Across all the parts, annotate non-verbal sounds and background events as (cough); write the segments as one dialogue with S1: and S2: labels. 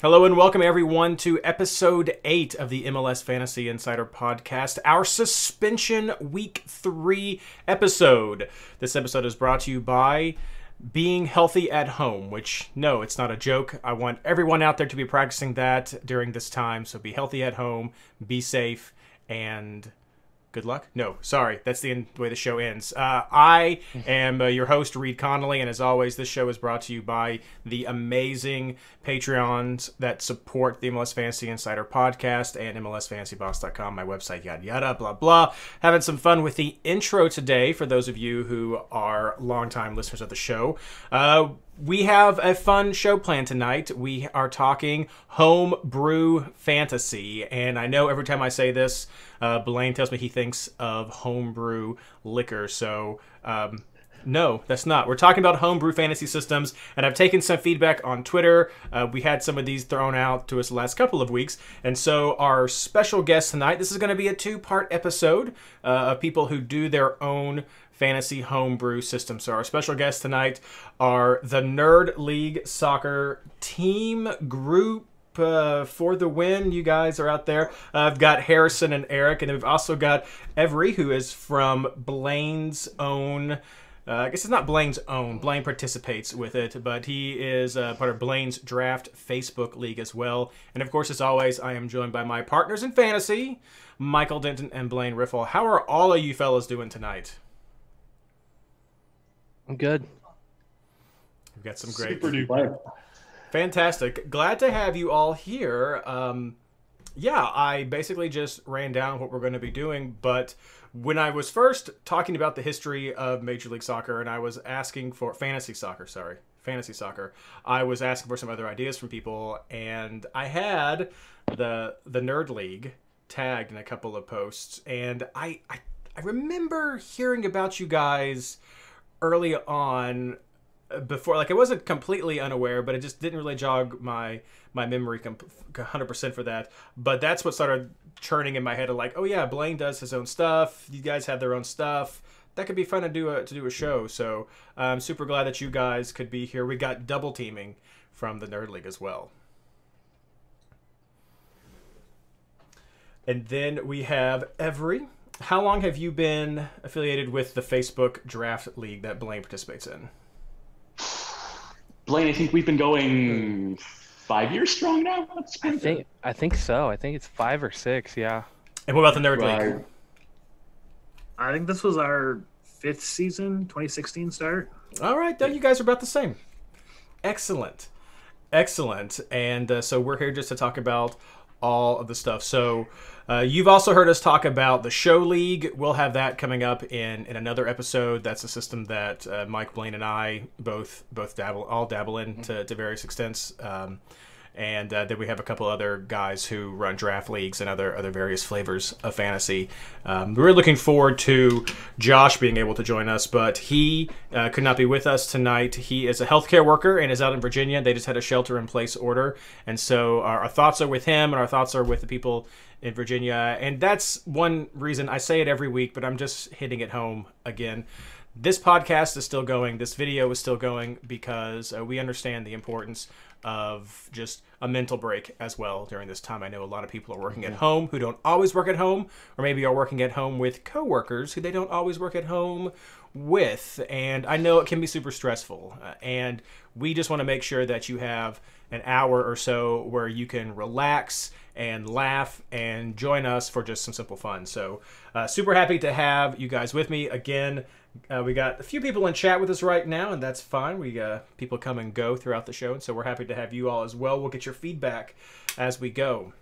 S1: Hello and welcome everyone to episode 8 of the MLS Fantasy Insider podcast, our suspension week 3 episode. This episode is brought to you by being healthy at home, which no, it's not a joke. I want everyone out there to be practicing that during this time, so be healthy at home, be safe and good luck. No, sorry, that's the, end, way the show ends. Uh, I am uh, your host, Reed Connolly, and as always, this show is brought to you by the amazing Patreons that support the MLS Fantasy Insider podcast and MLSFantasyBoss.com, my website, yada yada, blah blah. Having some fun with the intro today for those of you who are longtime listeners of the show. Uh, we have a fun show plan tonight. We are talking home brew fantasy, and I know every time I say this, uh, Blaine tells me he thinks of homebrew liquor. So, um, no, that's not. We're talking about homebrew fantasy systems, and I've taken some feedback on Twitter. Uh, we had some of these thrown out to us the last couple of weeks, and so our special guest tonight. This is going to be a two-part episode uh, of people who do their own fantasy homebrew system. So our special guests tonight are the Nerd League Soccer Team Group. Uh, for the win, you guys are out there. Uh, I've got Harrison and Eric, and we've also got Avery, who is from Blaine's own. Uh, I guess it's not Blaine's own. Blaine participates with it, but he is uh, part of Blaine's Draft Facebook League as well. And of course, as always, I am joined by my partners in fantasy, Michael Denton and Blaine Riffle. How are all of you fellas doing tonight?
S2: I'm good.
S1: We've got some great,
S3: Super duper.
S1: fantastic. Glad to have you all here. Um, yeah, I basically just ran down what we're going to be doing, but when I was first talking about the history of Major League Soccer and I was asking for fantasy soccer, sorry, fantasy soccer, I was asking for some other ideas from people, and I had the the Nerd League tagged in a couple of posts, and I I, I remember hearing about you guys early on uh, before like I wasn't completely unaware but it just didn't really jog my my memory comp- 100% for that. But that's what started churning in my head of like oh yeah Blaine does his own stuff. You guys have their own stuff. That could be fun to do a to do a show. So I'm super glad that you guys could be here. We got double teaming from the Nerd League as well. And then we have Avery how long have you been affiliated with the Facebook Draft League that Blaine participates in?
S4: Blaine, I think we've been going five years strong now. That's
S5: I think I think so. I think it's five or six. Yeah.
S1: And what about the Nerd League?
S6: I think this was our fifth season, 2016 start.
S1: All right, then you guys are about the same. Excellent, excellent. And uh, so we're here just to talk about all of the stuff. So uh, you've also heard us talk about the show league. We'll have that coming up in, in another episode. That's a system that uh, Mike Blaine and I both both dabble all dabble in to, to various extents. Um, and uh, then we have a couple other guys who run draft leagues and other other various flavors of fantasy. Um, we're looking forward to Josh being able to join us, but he uh, could not be with us tonight. He is a healthcare worker and is out in Virginia. They just had a shelter in place order, and so our, our thoughts are with him, and our thoughts are with the people in Virginia. And that's one reason I say it every week, but I'm just hitting it home again this podcast is still going. This video is still going because uh, we understand the importance of just a mental break as well during this time. I know a lot of people are working at home who don't always work at home, or maybe are working at home with coworkers who they don't always work at home with. And I know it can be super stressful. Uh, and we just want to make sure that you have an hour or so where you can relax and laugh and join us for just some simple fun. So, uh, super happy to have you guys with me again. Uh, we got a few people in chat with us right now, and that's fine. We uh, people come and go throughout the show, and so we're happy to have you all as well. We'll get your feedback as we go.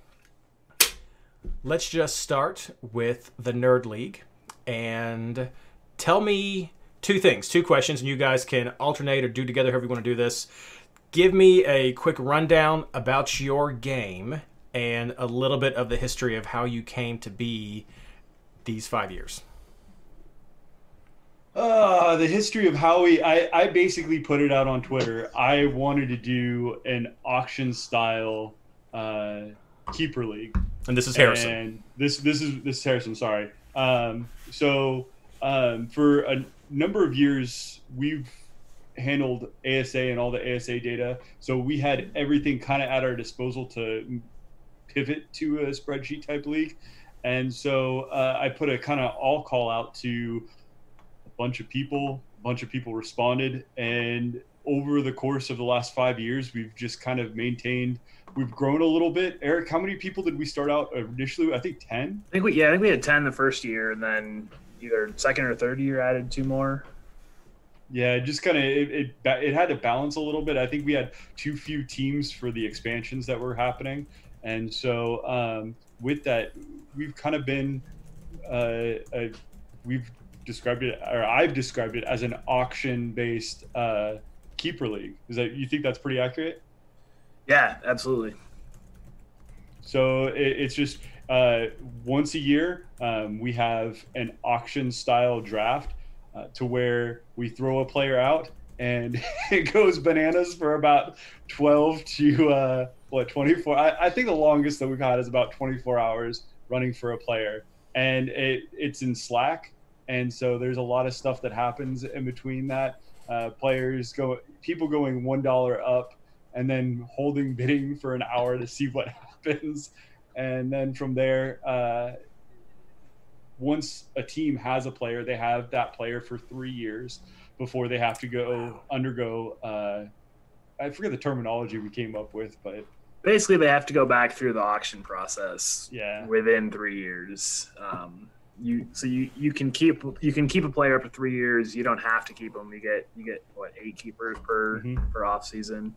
S1: Let's just start with the Nerd League and tell me two things, two questions, and you guys can alternate or do together however you want to do this. give me a quick rundown about your game and a little bit of the history of how you came to be these five years.
S7: Uh, the history of how we, I, I basically put it out on Twitter. I wanted to do an auction style uh, keeper league.
S1: And this is Harrison.
S7: And this this is this is Harrison. Sorry. Um, so um, for a number of years, we've handled ASA and all the ASA data. So we had everything kind of at our disposal to pivot to a spreadsheet type league. And so uh, I put a kind of all call out to bunch of people. A bunch of people responded, and over the course of the last five years, we've just kind of maintained. We've grown a little bit. Eric, how many people did we start out initially? I think ten.
S6: I think we yeah, I think we had ten the first year, and then either second or third year added two more.
S7: Yeah, just kind of it, it it had to balance a little bit. I think we had too few teams for the expansions that were happening, and so um, with that, we've kind of been uh, uh, we've described it or I've described it as an auction based uh, keeper league. Is that you think that's pretty accurate?
S6: Yeah, absolutely.
S7: So it, it's just uh, once a year um, we have an auction style draft uh, to where we throw a player out and (laughs) it goes bananas for about 12 to uh, what 24 I, I, think the longest that we've had is about 24 hours running for a player and it, it's in slack and so there's a lot of stuff that happens in between that. Uh, players go people going one dollar up and then holding (laughs) bidding for an hour to see what happens. And then from there uh, once a team has a player they have that player for three years before they have to go undergo uh, i forget the terminology we came up with but
S6: basically they have to go back through the auction process
S7: yeah.
S6: within three years. Um, you so you you can keep you can keep a player up to three years. You don't have to keep them. You get you get what eight keepers per mm-hmm. per off season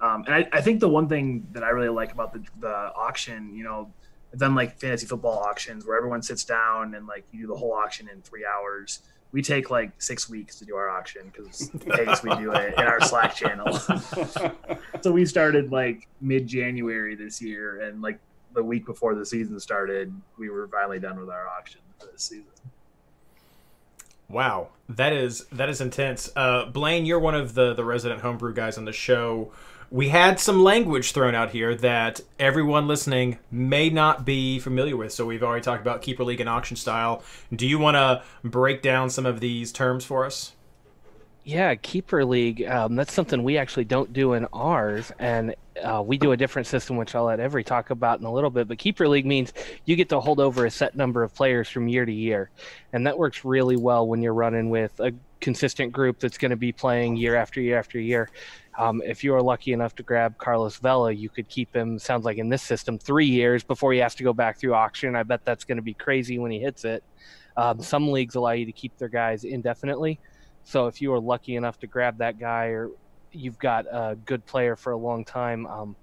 S6: um, and I, I think the one thing that i really like about the, the auction you know i've done like fantasy football auctions where everyone sits down and like you do the whole auction in three hours. We take like six weeks to do our auction because case we do it in our Slack channel. (laughs) so we started like mid January this year, and like the week before the season started, we were finally done with our auction for this season.
S1: Wow, that is that is intense. Uh, Blaine, you're one of the the resident homebrew guys on the show we had some language thrown out here that everyone listening may not be familiar with. So we've already talked about keeper league and auction style. Do you want to break down some of these terms for us?
S5: Yeah, keeper league. Um, that's something we actually don't do in ours, and uh, we do a different system, which I'll let Avery talk about in a little bit. But keeper league means you get to hold over a set number of players from year to year, and that works really well when you're running with a consistent group that's going to be playing year after year after year. Um, if you are lucky enough to grab Carlos Vela, you could keep him, sounds like in this system, three years before he has to go back through auction. I bet that's going to be crazy when he hits it. Um, some leagues allow you to keep their guys indefinitely. So if you are lucky enough to grab that guy or you've got a good player for a long time, um,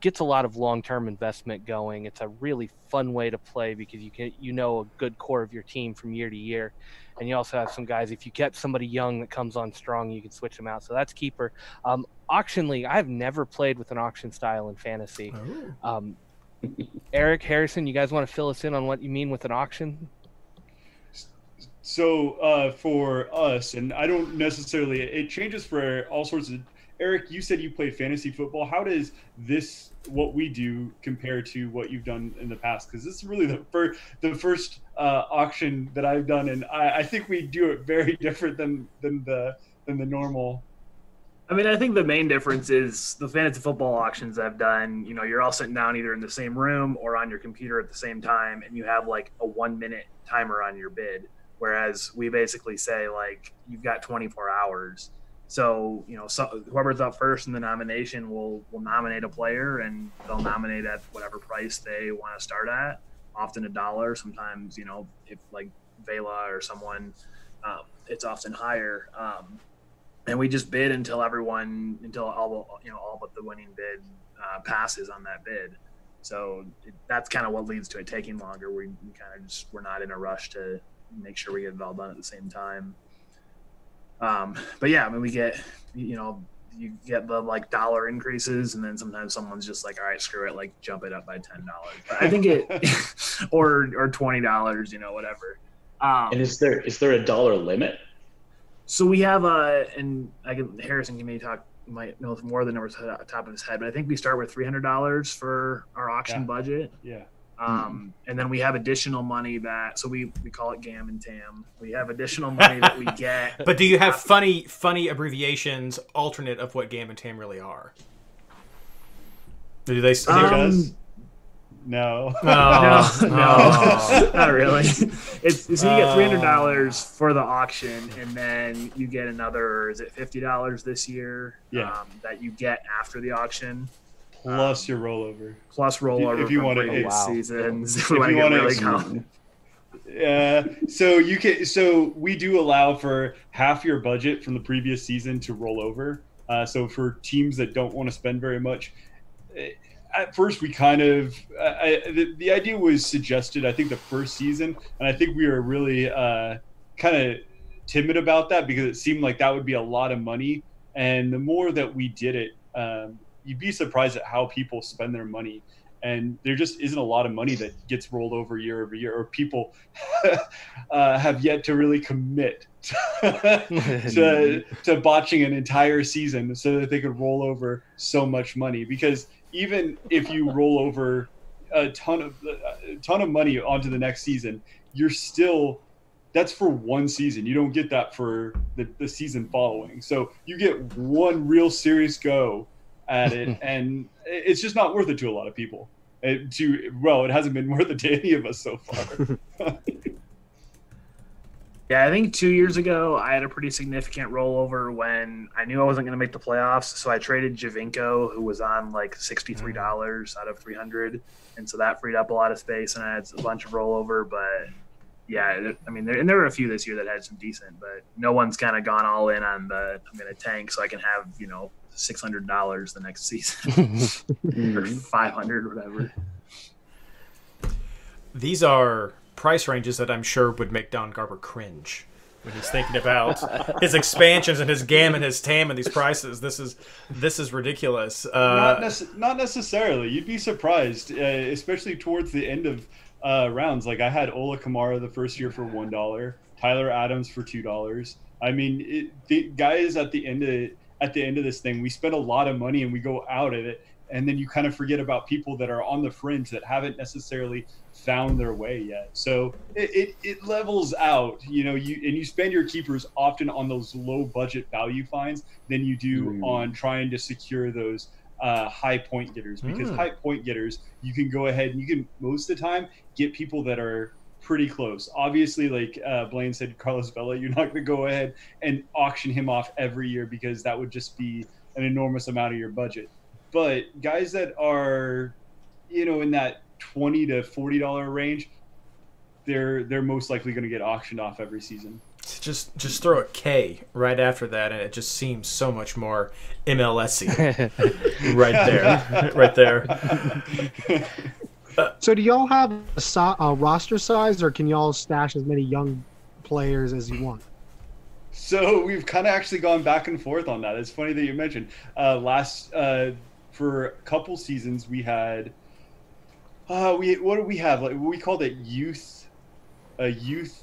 S5: gets a lot of long-term investment going. It's a really fun way to play because you can you know a good core of your team from year to year, and you also have some guys. If you get somebody young that comes on strong, you can switch them out. So that's keeper. Um, auction league. I've never played with an auction style in fantasy. Oh. Um, Eric Harrison, you guys want to fill us in on what you mean with an auction?
S7: So uh, for us, and I don't necessarily. It changes for all sorts of Eric, you said you played fantasy football. How does this, what we do, compare to what you've done in the past? Because this is really the first, the first uh, auction that I've done, and I, I think we do it very (laughs) different than than the than the normal
S6: I mean, I think the main difference is the fantasy football auctions I've done. You know, you're all sitting down either in the same room or on your computer at the same time, and you have like a one minute timer on your bid. Whereas we basically say, like, you've got 24 hours. So you know, so whoever's up first in the nomination will will nominate a player, and they'll nominate at whatever price they want to start at. Often a dollar. Sometimes you know, if like Vela or someone, um, it's often higher. Um, and we just bid until everyone, until all you know, all but the winning bid uh, passes on that bid. So it, that's kind of what leads to it taking longer. We, we kind of just we're not in a rush to make sure we get it all done at the same time. Um, but yeah, I mean, we get, you know, you get the like dollar increases, and then sometimes someone's just like, all right, screw it, like jump it up by ten dollars. I think it, (laughs) (laughs) or or twenty dollars, you know, whatever. Um,
S4: And is there is there a dollar limit?
S6: so we have a, and I can Harrison can maybe talk might know more than the numbers top of his head, but I think we start with three hundred dollars for our auction
S7: Yeah.
S6: budget.
S7: Yeah.
S6: Um, and then we have additional money that so we we call it GAM and TAM. We have additional money that we (laughs) get.
S1: But do you have funny, funny abbreviations alternate of what Gam and Tam really are? Do they? do they-
S7: Because no.
S6: No, no,
S1: oh. (laughs)
S6: not really. It's so you get three hundred dollars for the auction, and then you get another. Is it fifty dollars this year?
S7: Yeah.
S6: Um, that you get after the auction,
S7: Plus your rollover.
S6: plus rollover
S7: if you wanna-
S6: previous
S7: wow.
S6: seasons. If
S7: If
S6: we want
S7: you wanna
S6: really count.
S7: Uh, so you can so we do allow for half your budget from the previous season to roll over. Uh, so for teams that don't want to spend very much, eh, at first we kind of I, the, the idea was suggested. I think the first season, and I think we were really uh, kind of timid about that because it seemed like that would be a lot of money. And the more that we did it, um, you'd be surprised at how people spend their money and there just isn't a lot of money that gets rolled over year over year, or people (laughs) uh, have yet to really commit (laughs) (laughs) to, to botching an entire season so that they could roll over so much money. Because even if you roll over a ton of a ton of money onto the next season, you're still that's for one season. You don't get that for the, the season following. So you get one real serious go at it, (laughs) and it's just not worth it to a lot of people. It, to well, it hasn't been worth it to any of us so far. (laughs) (laughs)
S6: Yeah, I think two years ago I had a pretty significant rollover when I knew I wasn't going to make the playoffs, so I traded Giovinco, who was on like sixty-three mm. dollars out of three hundred, and so that freed up a lot of space, and I had a bunch of rollover. But yeah, I mean, there, and there were a few this year that had some decent, but no one's kind of gone all in on the I'm going to tank so I can have you know six hundred dollars the next season (laughs) or five hundred, whatever.
S1: These are price ranges that I'm sure would make Don Garber cringe when he's thinking about (laughs) his expansions and his gam and his tam and these prices. This is this is ridiculous.
S7: not,
S1: Uh,
S7: nece- not necessarily. You'd be surprised, uh, especially towards the end of uh, rounds. Like I had Ola Kamara the first year for one dollar, Tyler Adams for two dollars. I mean, it, the guys at the end of at the end of this thing, we spend a lot of money and we go out of it, and then you kind of forget about people that are on the fringe that haven't necessarily found their way yet. So it, it, it levels out, you know, you and you spend your keepers often on those low budget value finds than you do
S4: Mm.
S7: on trying to secure those uh, high point getters because
S1: Mm.
S7: high point getters you can go ahead and you can most of the time get people that are pretty close. Obviously, like uh, Blaine said, Carlos Vela, you're not going to go ahead and auction him off every year because that would just be an enormous amount of your budget. But guys that are, you know, in that twenty to forty dollar range, they're they're most likely going to get auctioned off every season.
S1: just just throw a K right after that, and it just seems so much more MLSy. (laughs) right there, right there. (laughs)
S8: So do y'all have a, so- a roster size, or can y'all stash as many young players as you want?
S7: So we've kind of actually gone back and forth on that. It's funny that you mentioned uh, last uh, for a couple seasons we had uh, we what did we have like we called it youth a youth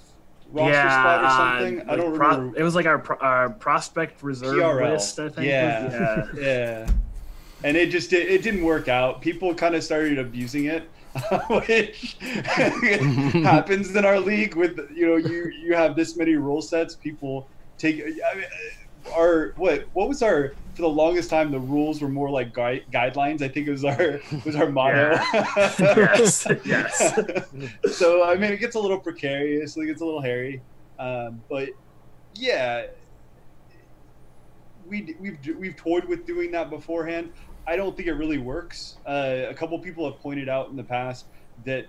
S7: roster spot or
S6: uh,
S7: something. I don't
S6: pro-
S7: remember.
S6: It was like our, pro- our prospect reserve
S7: PRL.
S6: list, I think.
S7: Yeah,
S6: yeah. (laughs)
S7: yeah. And it just it, it didn't work out. People kind of started abusing it, (laughs) which (laughs) happens in our league. With you know you you have this many rule sets. People take. I mean, our what what was our for the longest time the rules were more like gui- guidelines. I think it was our was our motto. (laughs)
S6: yes, yes.
S7: so I mean, it gets a little precarious. It gets a little hairy, um, but yeah, we we've we've toyed with doing that beforehand. I don't think it really works. Uh, a couple people have pointed out in the past that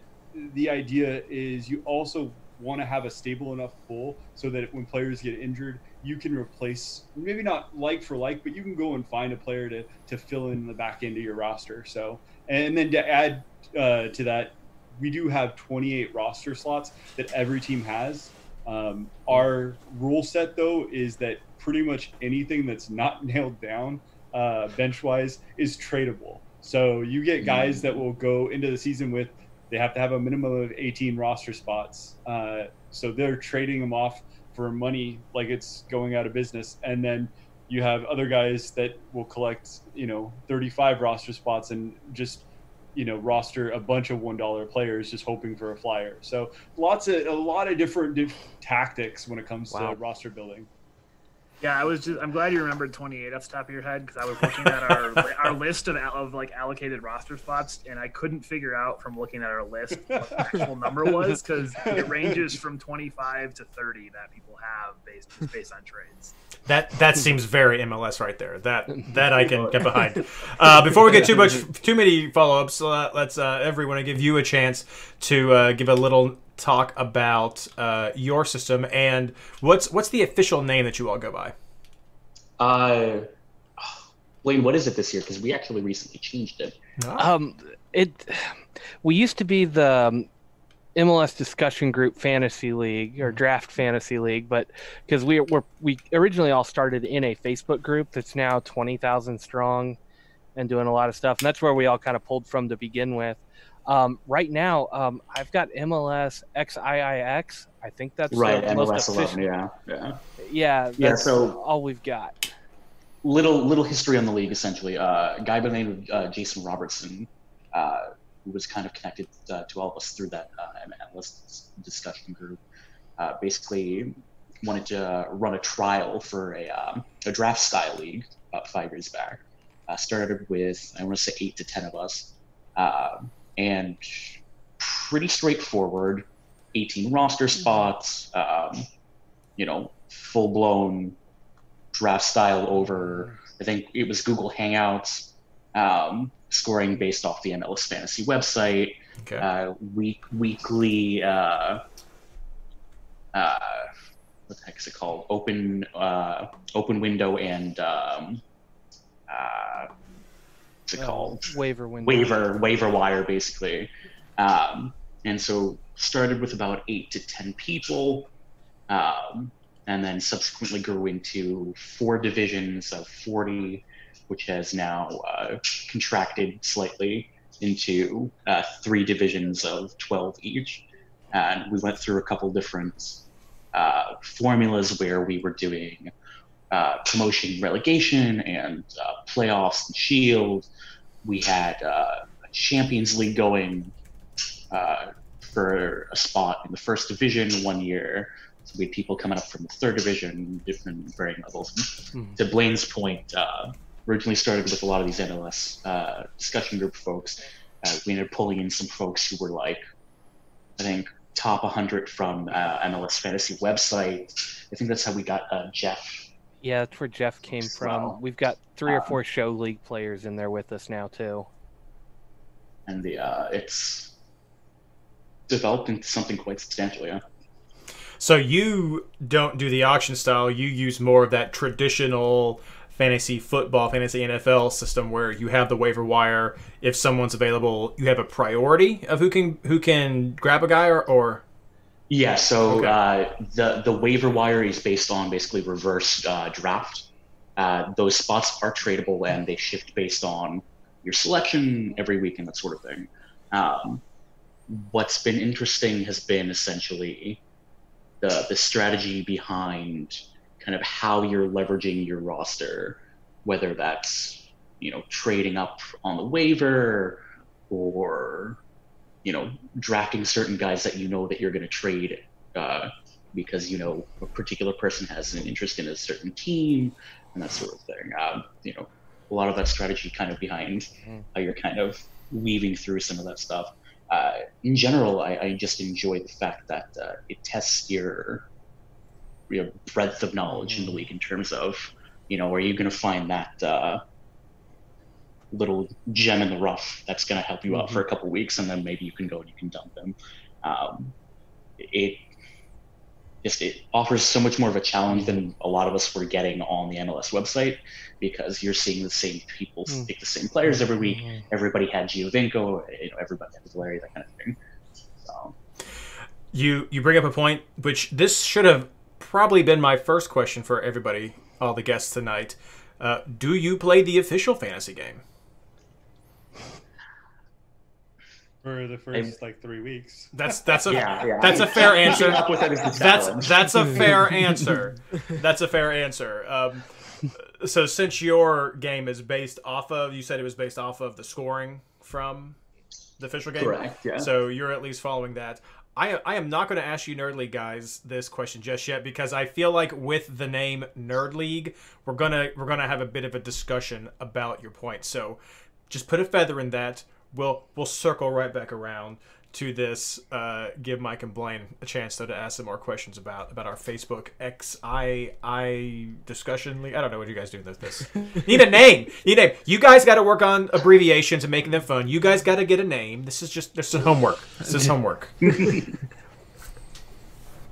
S7: the idea is you also want to have a stable enough pool so that when players get injured, you can replace maybe not like for like, but you can go and find a player to to fill in the back end of your roster. So and then to add uh, to that, we do have 28 roster slots that every team has. Um, our rule set though is that pretty much anything that's not (laughs) nailed down uh, bench wise is tradable. So you get guys that will go into the season with they have to have a minimum of 18 roster spots. Uh, so they're trading them off for money like it's going out of business, and then you have other guys that will collect you know 35 roster spots and just you know roster a bunch of one dollar players just hoping for a flyer. So lots of a lot of different diff- tactics when it comes
S5: Wow.
S7: to roster building.
S6: Yeah, I was just. I'm glad you remembered 28 off the top of your head because I was looking at our (laughs) our list of, of like allocated roster spots, and I couldn't figure out from looking at our list what the actual number was because it ranges from 25 to 30 that people have based based on trades.
S1: That that seems very MLS right there. That that I can get behind. (laughs) Uh, before we get too much too many follow ups, uh, let's uh, everyone give you a chance to uh, give a little talk about uh, your system and what's what's the official name that you all go by.
S4: Uh, Blaine, what is it this year? Because we actually recently changed it.
S5: Um, it we used to be the um, MLS discussion group fantasy league or draft fantasy league, but because we were we originally all started in a Facebook group that's now twenty thousand strong and doing a lot of stuff, and that's where we all kind of pulled from to begin with. Um, right now, um, I've got MLS XIIX. I think that's
S4: right, MLS 11. Yeah, yeah.
S5: Yeah,
S4: Yeah, so-
S5: all we've got.
S4: Little little history on the league essentially. Uh, a guy by the name of uh, Jason Robertson, uh, who was kind of connected uh, to all of us through that uh, MLS discussion group, uh, basically wanted to run a trial for a, um, a draft style league about five years back. Uh, started with I want to say eight to ten of us, um and pretty straightforward. 18 roster spots, um, you know, full blown draft style over. I think it was Google Hangouts, um, scoring based off the MLS Fantasy website,
S1: Okay.
S4: uh, week weekly. Uh, uh, what the heck is it called? Open uh, open window and um, uh, it called?
S5: waiver window.
S4: waiver waiver wire basically um, and so started with about eight to ten people um, and then subsequently grew into four divisions of 40 which has now uh, contracted slightly into uh, three divisions of 12 each and we went through a couple different uh, formulas where we were doing uh, promotion relegation and uh, playoffs and shield we had uh, a Champions League going uh, for a spot in the first division one year. So we had people coming up from the third division, different varying levels.
S5: Mhm.
S4: To Blaine's point, uh, originally started with a lot of these MLS uh, discussion group folks. Uh, we ended up pulling in some folks who were like, I think, top 100 from uh, MLS Fantasy website. I think that's how we got uh, Jeff
S5: Yeah, that's where Jeff came from. We've got three or
S4: Um,
S5: four show league players in there with us now too.
S4: and the uh, it's developed into something quite substantial. Yeah.
S1: So you don't do the auction style. You use more of that traditional fantasy football, fantasy NFL system where you have the waiver wire. If someone's available, you have a priority of who can who can grab a guy or, or
S4: Yeah. So
S1: Okay.
S4: uh, the the waiver wire is based on basically reverse uh, draft. Uh, those spots are tradable and they shift based on your selection every week and that sort of thing. Um, what's been interesting has been essentially the the strategy behind kind of how you're leveraging your roster, whether that's you know trading up on the waiver or you know drafting certain guys that you know that you're going to trade uh, because you know a particular person has an interest in a certain team and that sort of thing. Um, you know, a lot of that strategy kind of behind how you're kind of weaving through some of that stuff. Uh, in general, I, I just enjoy the fact that uh, it tests your your breadth of knowledge in the league in terms of you know, are you going to find that uh, little gem in the rough that's going to help you out for a couple weeks, and then maybe you can go and you can dump them. Um, it just it offers so much more of a challenge than a lot of us were getting on the MLS website because you're seeing the same people
S5: Mm.
S4: pick the same players every week. Everybody had Giovinco, you know, everybody had Valeri, that kind of thing. So,
S1: you you bring up a point which this should have probably been my first question for everybody, all the guests tonight. Uh, do you play the official fantasy game?
S7: For the first like three weeks.
S1: That's that's a
S4: Yeah, yeah.
S1: that's a fair answer.
S4: Keeping up with it is the
S1: That's that's a (laughs) fair answer. That's a fair answer. Um, so since your game is based off of, you said it was based off of the scoring from the official game.
S4: Correct, yeah.
S1: So you're at least following that. I, I am not going to ask you Nerd League guys this question just yet because I feel like with the name Nerd League we're gonna we're gonna have a bit of a discussion about your points. So just put a feather in that. We'll we'll circle right back around to this. Uh, give Mike and Blaine a chance though to ask some more questions about about our Facebook XII discussion league. I don't know what you guys do with this. (laughs) Need a name. Need a name. You guys got to work on abbreviations and making them fun. You guys got to get a name. This is just this is homework. This is homework. (laughs)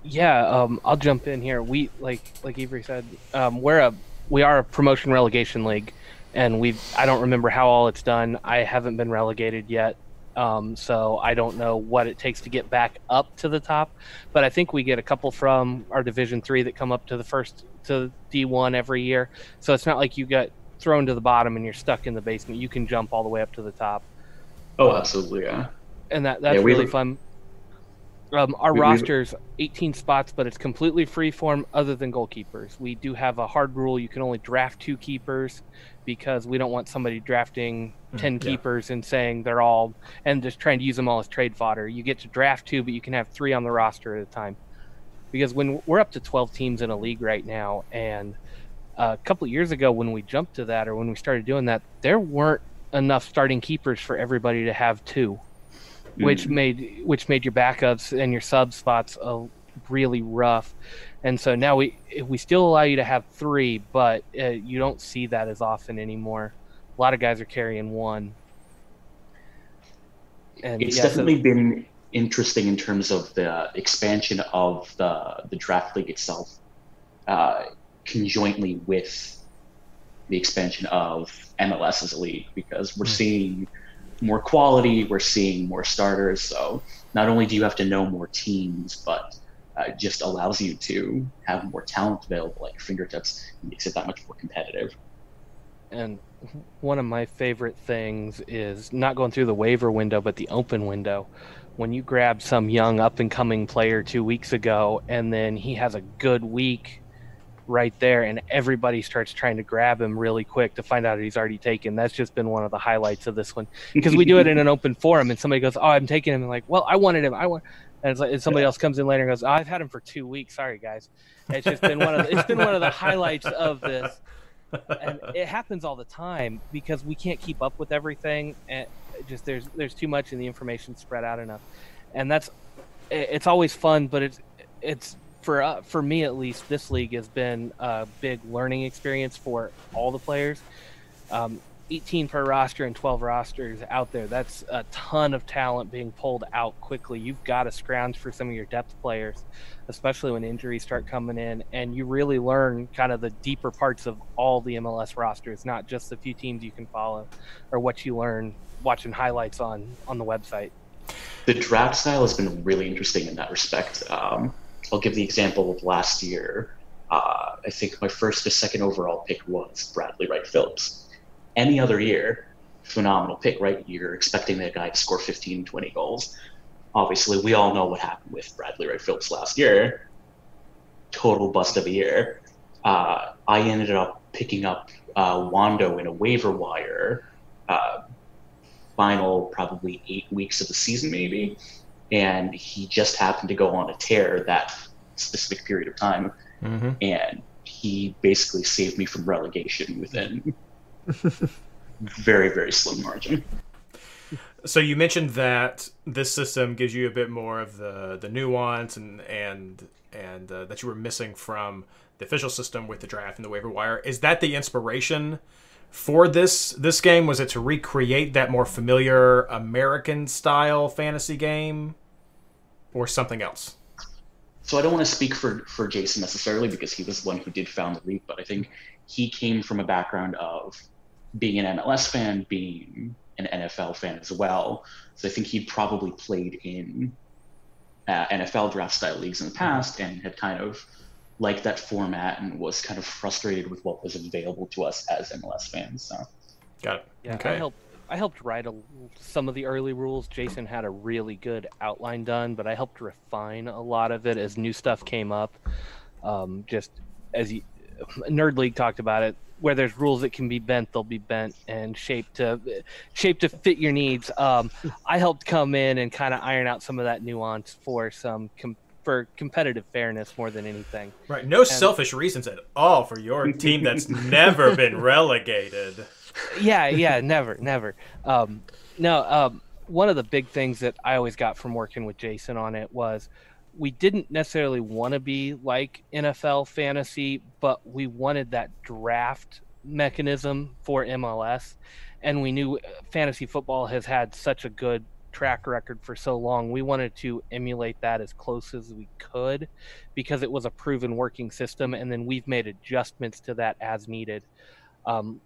S5: Yeah, um, I'll jump in here. We like like Avery said, um, we're a we are a promotion relegation league, and we've I don't remember how all it's done. I haven't been relegated yet, um, so I don't know what it takes to get back up to the top. But I think we get a couple from our Division Three that come up to the first to D one every year. So it's not like you get thrown to the bottom and you're stuck in the basement. You can jump all the way up to the top
S4: Oh, absolutely, yeah.
S5: and that that's
S4: Yeah,
S5: really fun. Um, our
S4: We- we-
S5: roster's 18 spots, but it's completely free form other than goalkeepers. We do have a hard rule: you can only draft two keepers because we don't want somebody drafting 10
S1: yeah.
S5: keepers and saying they're all and just trying to use them all as trade fodder. You get to draft two, but you can have three on the roster at a time. Because when we're up to 12 teams in a league right now, and a couple of years ago when we jumped to that or when we started doing that, there weren't enough starting keepers for everybody to have two which made which made your backups and your sub spots uh, really rough. And so now we we still allow you to have three, but uh, you don't see that as often anymore. A lot of guys are carrying one. And
S4: it's
S5: yeah, so-
S4: definitely been interesting in terms of the expansion of the the draft league itself, uh, conjointly with the expansion of MLS as a league, because we're seeing more quality, we're seeing more starters. So not only do you have to know more teams, but uh, just allows you to have more talent available at your fingertips. It makes it that much more competitive.
S5: And one of my favorite things is not going through the waiver window, but the open window. When you grab some young up and coming player two weeks ago, and then he has a good week right there, and everybody starts trying to grab him really quick to find out he's already taken. That's just been one of the highlights of this one because we do it in an (laughs) open forum, and somebody goes, "Oh, I'm taking him," and like, "Well, I wanted him. I want." And, it's like, and somebody else comes in later and goes, oh, "I've had him for two weeks. Sorry, guys." It's just been one of the, it's been one of the highlights of this and it happens all the time because we can't keep up with everything and just there's there's too much and the information spread out enough and that's it's always fun but it's it's for uh, for me at least this league has been a big learning experience for all the players um, 18 per roster and 12 rosters out there that's a ton of talent being pulled out quickly you've got to scrounge for some of your depth players especially when injuries start coming in and you really learn kind of the deeper parts of all the MLS rosters, not just the few teams you can follow or what you learn watching highlights on on the website.
S4: the draft style has been really interesting in that respect. Um, I'll give the example of last year. Uh, I think my first or second overall pick was Bradley Wright Phillips. Any other year, phenomenal pick, right? You're expecting that guy to score 15, 20 goals. Obviously, we all know what happened with Bradley Wright Phillips last year. Total bust of a year. Uh, I ended up picking up uh, Wondo in a waiver wire uh, final probably eight weeks of the season, maybe. And he just happened to go on a tear that specific period of time.
S1: Mm-hmm.
S4: And he basically saved me from relegation within very, very slim margin.
S1: So you mentioned that this system gives you a bit more of the the nuance and and and uh, that you were missing from the official system with the draft and the waiver wire. Is that the inspiration for this this game? Was it to recreate that more familiar American style fantasy game, or something else?
S4: So I don't want to speak for, for Jason necessarily because he was the one who did found the league, but I think he came from a background of being an MLS fan, being an NFL fan as well. So I think he probably played in uh, NFL draft style leagues in the past and had kind of liked that format and was kind of frustrated with what was available to us as MLS fans. So
S1: Got it.
S5: Yeah,
S1: okay.
S5: I helped. I helped write a, some of the early rules. Jason had a really good outline done, but I helped refine a lot of it as new stuff came up. Um, just as you, (sighs) Nerd League talked about it, where there's rules that can be bent, they'll be bent and shaped to shaped to fit your needs. Um, I helped come in and kind of iron out some of that nuance for some com- for competitive fairness more than anything.
S1: Right. No selfish reasons at all for your team that's (laughs) never been relegated.
S5: Yeah, yeah, never, never. Um, no, um, one of the big things that I always got from working with Jason on it was we didn't necessarily want to be like NFL fantasy, but we wanted that draft mechanism for MLS. And we knew fantasy football has had such a good track record for so long. We wanted to emulate that as close as we could because it was a proven working system. And then we've made adjustments to that as needed. Um,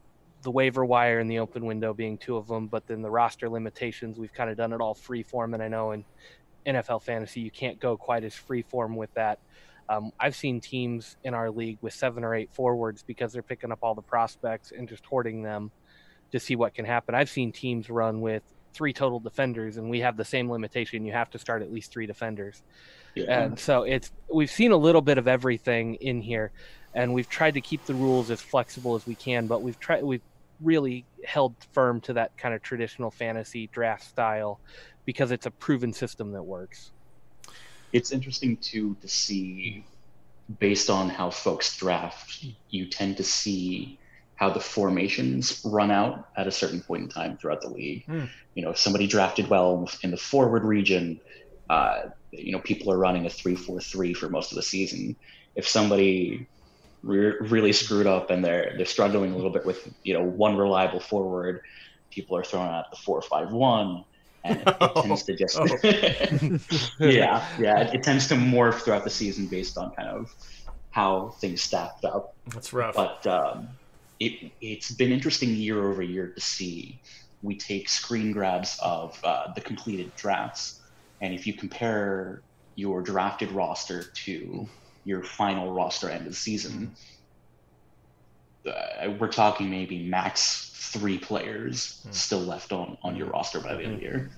S5: the waiver wire and the open window being two of them, but then the roster limitations, we've kind of done it all free form. And I know in NFL fantasy, you can't go quite as free form with that. Um, I've seen teams in our league with seven or eight forwards because they're picking up all the prospects and just hoarding them to see what can happen. I've seen teams run with three total defenders, and we have the same limitation. You have to start at least three defenders.
S4: Yeah.
S5: And so it's we've seen a little bit of everything in here, and we've tried to keep the rules as flexible as we can. But we've tried we've really held firm to that kind of traditional fantasy draft style because it's a proven system that works.
S4: it's interesting too to see based on how folks draft you tend to see how the formations run out at a certain point in time throughout the league
S1: Hmm.
S4: you know if somebody drafted well in the forward region uh, you know people are running a 3-4-3 for most of the season if somebody re- really screwed up and they're they're struggling a little bit with you know one reliable forward people are throwing out the 4-5-1 and it, it (laughs) tends to just
S1: Oh. (laughs)
S4: yeah, yeah. It, it tends to morph throughout the season based on kind of how things stacked up.
S1: That's rough.
S4: But um, it it's been interesting year over year to see. We take screen grabs of uh, the completed drafts, and if you compare your drafted roster to your final roster end of the season, uh, we're talking maybe max three players
S1: Hmm.
S4: still left on on your roster by the end of the year,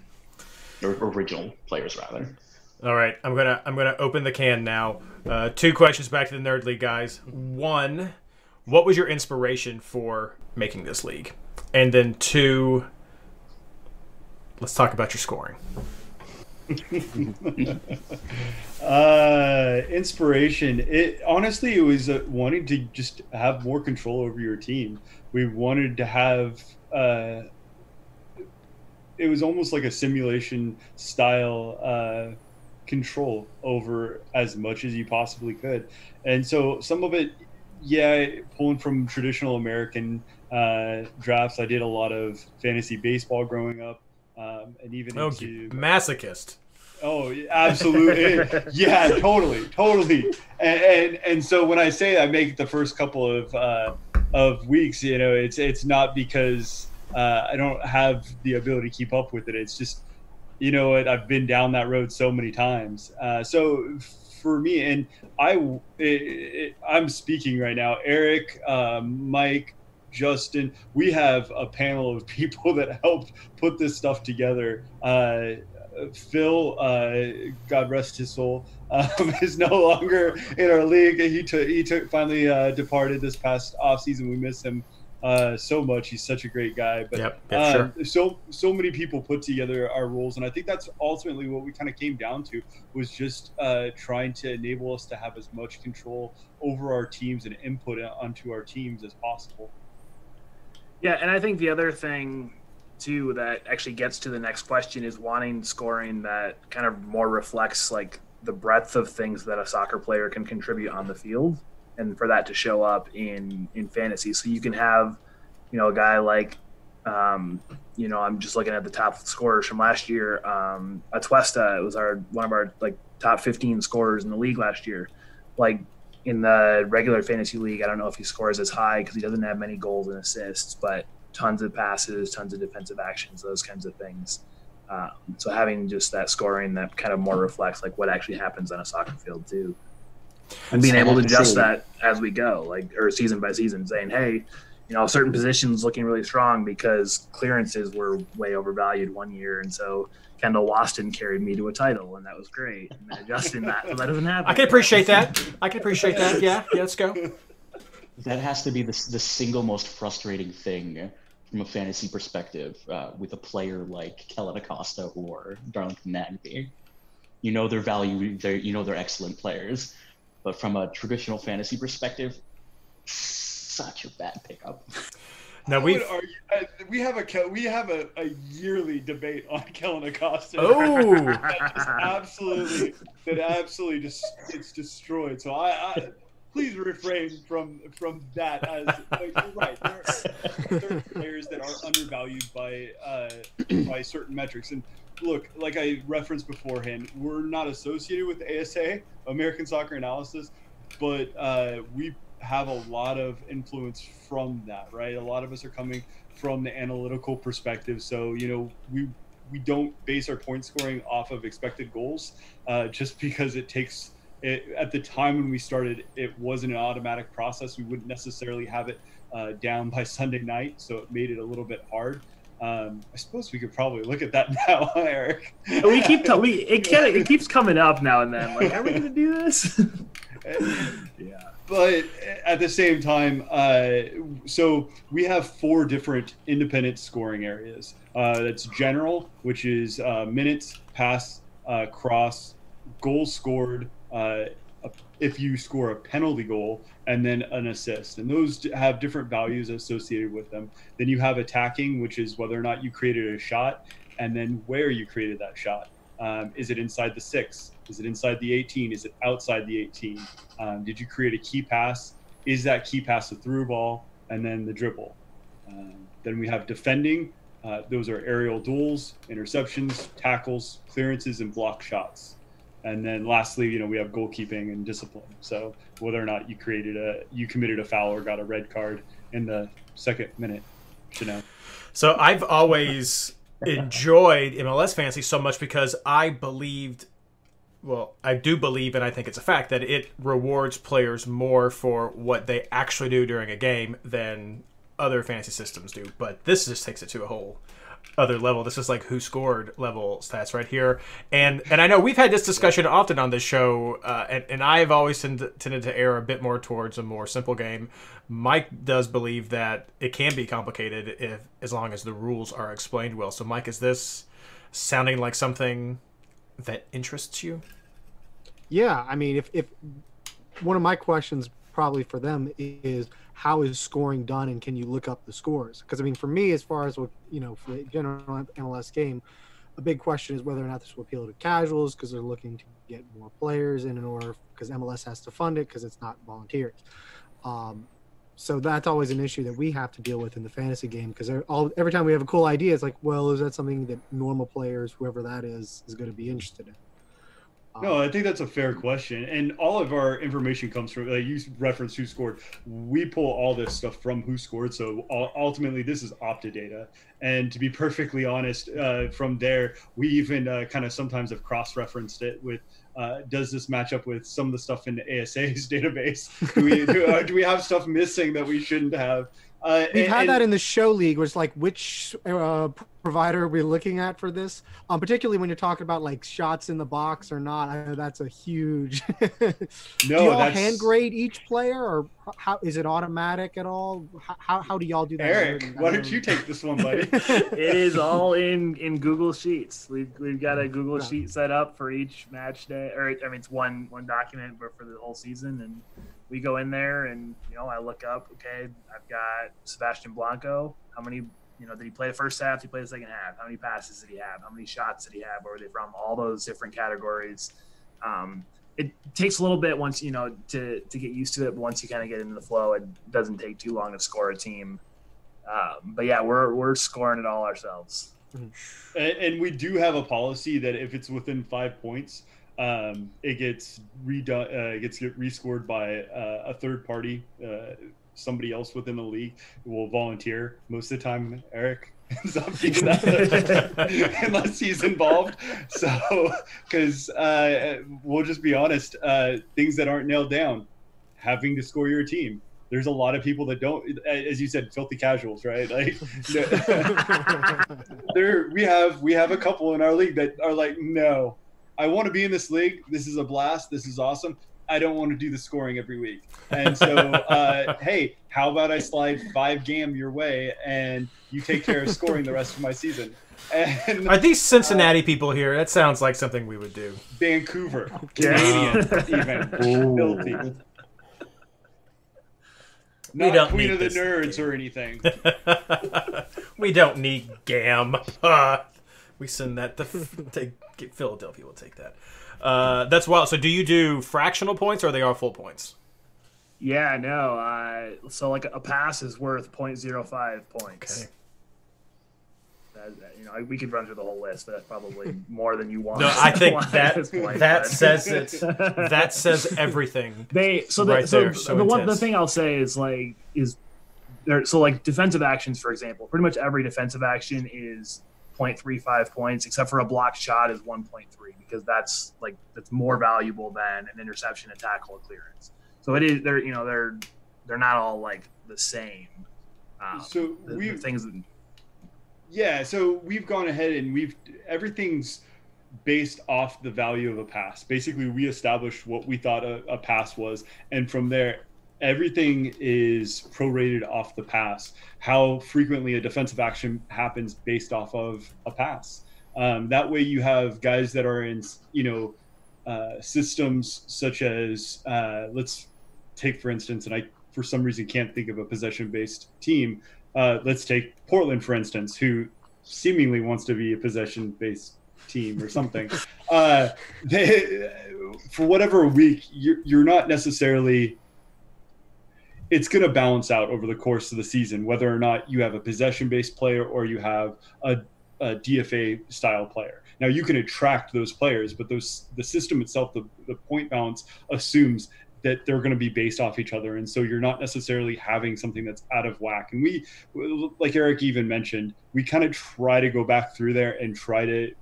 S4: or original players rather.
S1: All right, I'm gonna I'm gonna open the can now. Uh, two questions back to the nerd league guys. One, what was your inspiration for making this league? And then two, let's talk about your scoring. (laughs)
S7: uh, inspiration. It honestly, it was uh, wanting to just have more control over your team. We wanted to have. Uh, it was almost like a simulation style uh, control over as much as you possibly could, and so some of it, yeah, pulling from traditional American uh, drafts. I did a lot of fantasy baseball growing up, um, and even
S1: Oh,
S7: into
S1: masochist.
S7: Oh, absolutely. (laughs) yeah, totally, totally. And, and and so when I say I make the first couple of uh, of weeks, you know, it's it's not because uh, I don't have the ability to keep up with it. It's just, you know, what I've been down that road so many times. Uh, so for me, and I, it, it, I'm speaking right now. Eric, um, Mike, Justin, we have a panel of (laughs) people that helped put this stuff together. Uh, Phil, uh, God rest his soul, um, (laughs) is no longer in our league. He took he took finally uh, departed this past off season. We miss him uh, so much. He's such a great guy. But
S1: Yep, yep,
S7: um, so so many people put together our rules, and I think that's ultimately what we kind of came down to was just uh, trying to enable us to have as much control over our teams and input onto our teams as possible.
S6: Yeah, and I think the other thing too that actually gets to the next question is wanting scoring that kind of more reflects like the breadth of things that a soccer player can contribute on the field and for that to show up in in fantasy. So you can have you know a guy like um, you know i'm just looking at the top scorers from last year. Um atuesta was our one of our like top 15 scorers in the league last year. Like in the regular fantasy league i don't know if he scores as high because he doesn't have many goals and assists but tons of passes, tons of defensive actions, those kinds of things. Um, so having just that scoring that kind of more reflects like what actually happens on a soccer field too. and being able to adjust that as we go, like or season by season, saying, "Hey, you know, certain positions looking really strong because clearances were way overvalued one year, and so Kendall Waston carried me to a title, and that was great." And then adjusting that, so that doesn't happen.
S1: I can appreciate that. I can appreciate that. Yeah, yeah, let's go.
S4: That has to be the, the single most frustrating thing from a fantasy perspective uh, with a player like Kellyn Acosta or Darlington Nagbe. You know their value, they're, you know they're excellent players, but from a traditional fantasy perspective, such a bad pickup.
S1: Now we've
S7: uh, we have a we have a, a yearly debate on (laughs) Kellyn Acosta.
S1: Oh.
S7: that just absolutely that absolutely just it's destroyed. So I, I please refrain from from that. As like, you're right, there are, there are players that are undervalued by uh, by certain metrics. And look, like I referenced beforehand, we're not associated with ASA, American Soccer Analysis, but uh, we have a lot of influence from that, right? A lot of us are coming from the analytical perspective, so you know we we don't base our point scoring off of expected goals, uh, just because it takes. It, at the time when we started, it wasn't an automatic process. We wouldn't necessarily have it uh, down by (laughs) Sunday night, so it made it a little bit hard. Um, I suppose we could probably look at that (laughs) now, Eric.
S6: we keep t- we it, can, it keeps coming up now and then. Like, are we gonna do this? (laughs) yeah.
S7: But at the same time, uh, so we have four different independent scoring areas. Uh, that's general, which is uh, minutes, pass, uh, cross, goals scored, uh, if you score a penalty goal, and then an assist. And those have different values associated with them. Then you have attacking, which is whether or not you created a shot, and then where you created that shot. Um, is it inside the six? Is it inside the 18? Is it outside the 18? Um, did you create a key pass? Is that key pass a through ball? And then the dribble. Um, then we have defending. Uh, those are aerial duels, interceptions, tackles, clearances, and block shots. And then lastly, you know, we have goalkeeping and discipline. So whether or not you created a, you committed a foul or got a red card in the second minute, you know.
S1: So I've always enjoyed MLS fantasy so much because I believed well, I do believe and I think it's a fact that it rewards players more for what they actually do during a game than other fantasy systems do. But this just takes it to a whole other level. This is like who scored level stats right here. And and I know we've had this discussion often on this show, uh, and, and I've always tend, tended to err a bit more towards a more simple game. Mike does believe that it can be complicated if as long as the rules are explained well. So Mike, is this sounding like something that interests you?
S8: Yeah, I mean, if if one of my questions probably for them is how is scoring done and can you look up the scores? Because I mean, for me, as far as what you know, for the general MLS game, a big question is whether or not this will appeal to casuals because they're looking to get more players in in order because MLS has to fund it because it's not volunteers. Um, so that's always an issue that we have to deal with in the fantasy game because every time we have a cool idea, it's like, well, is that something that normal players, whoever that is, is going to be interested in?
S7: No, I think that's a fair question, and all of our information comes from. Like you referenced who scored. We pull all this stuff from who scored. So ultimately, this is Opta data. And to be perfectly honest, uh, from there, we even uh, kind of sometimes have cross-referenced it with. Uh, does this match up with some of the stuff in the ASA's (laughs) database? Do we do, uh, do we have stuff missing that we shouldn't have? Uh,
S8: We've
S7: and-
S8: had that in the show league, was like, which uh, p- provider are we looking at for this? Um, particularly when you're talking about like shots in the box or not. I know that's a huge. (laughs) do
S7: No,
S8: y'all
S7: that's-
S8: hand grade each player, or how is it automatic at all? How, how, how do y'all do that?
S7: Eric, why don't you take this one, buddy? (laughs)
S6: it is all in in Google Sheets. We've we've got a Google sheet set up for each match day, or I mean, it's one one document but for the whole season, and we go in there and you know I look up. Okay, I've got Sebastian Blanco. How many? You know, did he play the first half? Did he play the second half? How many passes did he have? How many shots did he have? Where were they from? All those different categories. Um, it takes a little bit once you know to to get used to it, but once you kind of get into the flow, it doesn't take too long to score a team. Um, but yeah, we're we're scoring it all ourselves.
S7: and, and we do have a policy that if it's within five points, um, it gets redone. Uh, it gets rescored by uh, a third party, uh, somebody else within the league will volunteer. Most of the time, Eric. (laughs) Stop being that (laughs) unless he's involved. So, because uh, we'll just be honest, uh, things that aren't nailed down, having to score your team. There's a lot of people that don't, as you said, filthy casuals, right? (laughs) Like, there we have we have a couple in our league that are like, no, I want to be in this league. This is a blast. This is awesome. I don't want to do the scoring every week. And so, (laughs) uh, hey, how about I slide five gam your way and you take care of scoring the rest of my season? And
S1: Are these Cincinnati people here? That sounds like something we would do.
S7: Vancouver, Canadian, even (laughs) filthy.
S1: We
S7: Not
S1: don't
S7: Queen
S1: need
S7: of the
S1: this
S7: Nerds or anything. (laughs)
S1: we don't need GAM. Uh, we send that to, (laughs) get Philadelphia. will take that. Uh, that's wild. So, do you do fractional points or are they all full points?
S6: Yeah, no. Uh, so like a pass is worth 0.05 points.
S1: Okay.
S6: That- you know, we could run through the whole list, but that's probably (laughs) more than you want.
S1: No, (laughs) I think that
S6: point,
S1: that
S6: but-
S1: says it. That says everything.
S6: They so the,
S1: right
S6: so
S1: there. So
S6: the one the thing I'll say is like is there so like defensive actions for example, pretty much every defensive action is 0.35 points except for a blocked shot is 1.3 because that's like that's more valuable than an interception, a tackle, a clearance. So it is they're you know they're they're not all like the same. Um,
S7: So we've-
S6: things that
S7: Yeah, so we've gone ahead and we've everything's based off the value of a pass. Basically, we established what we thought a, a pass was, and from there, everything is prorated off the pass. How frequently a defensive action happens based off of a pass. Um, that way, you have guys that are in, you know, uh, systems such as uh, let's take for instance, and I for some reason can't think of a possession-based team. Uh, let's take Portland for instance, who seemingly wants to be a possession-based team or something. (laughs) uh, they, for whatever week, you're, you're not necessarily. It's going to balance out over the course of the season, whether or not you have a possession-based player or you have a, a DFA style player. Now you can attract those players, but those the system itself, the, the point balance assumes that they're going to be based off each other, and so you're not necessarily having something that's out of whack. And we, like Eric even mentioned, we kind of try to go back through there and try to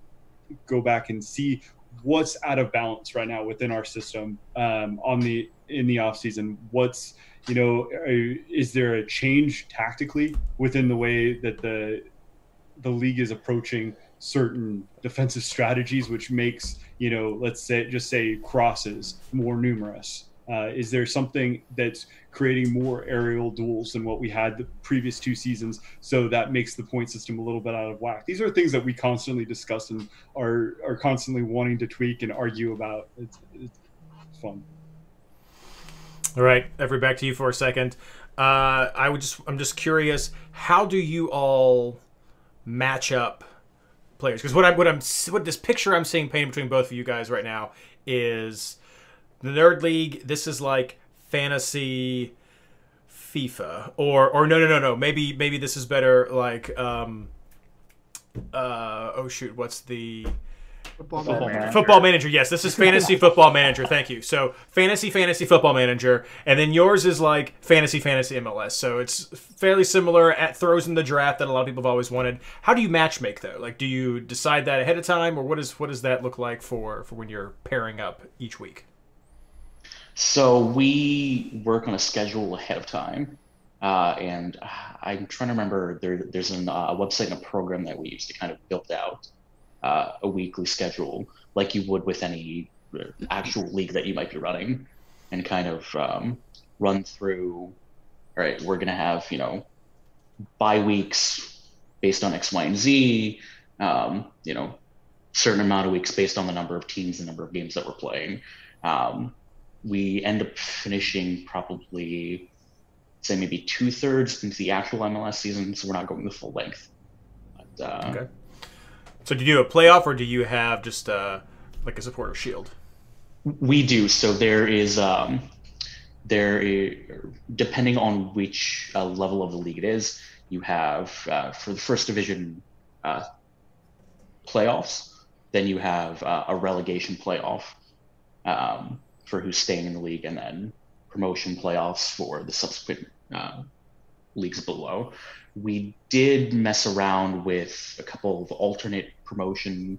S7: go back and see what's out of balance right now within our system um, on the in the off season. What's you know, is there a change tactically within the way that the the league is approaching certain defensive strategies, which makes you know, let's say just say crosses more numerous. Uh, is there something that's creating more aerial duels than what we had the previous two seasons? So that makes the point system a little bit out of whack. These are things that we constantly discuss and are are constantly wanting to tweak and argue about. It's, it's fun.
S1: All right, Avery, back to you for a second. Uh, I would just, I'm just curious, how do you all match up players? Because what I'm, what I'm, what this picture I'm seeing painted between both of you guys right now is the Nerd League. This is like fantasy FIFA, or, or no, no, no, no. Maybe, maybe this is better. Like, um, uh, oh shoot, what's the
S8: Football
S4: Football
S8: manager.
S4: manager.
S1: Football manager, yes. This is fantasy (laughs) football manager. Thank you. So fantasy fantasy football manager, and then yours is like fantasy fantasy MLS. So it's fairly similar. At throws in the draft that a lot of people have always wanted. How do you match make though? Like, do you decide that ahead of time, or what is what does that look like for for when you're pairing up each week?
S4: So we work on a schedule ahead of time, uh, and uh, I'm trying to remember. There, there's an, uh, a website and a program that we use to kind of build out uh, a weekly schedule, like you would with any actual league that you might be running, and kind of um, run through. All right, we're gonna have you know bye weeks based on X, Y, and Z. Um, you know, certain amount of weeks based on the number of teams and number of games that we're playing. Um, we end up finishing probably say maybe two thirds into the actual MLS season, so we're not going the full length. But, uh,
S1: Okay. So do you do a playoff, or do you have just uh, like a supporter shield?
S4: We do. So there is um, there is, depending on which uh, level of the league it is, you have uh, for the first division uh, playoffs. Then you have uh, a relegation playoff um, for who's staying in the league, and then promotion playoffs for the subsequent uh, leagues below. We did mess around with a couple of alternate promotion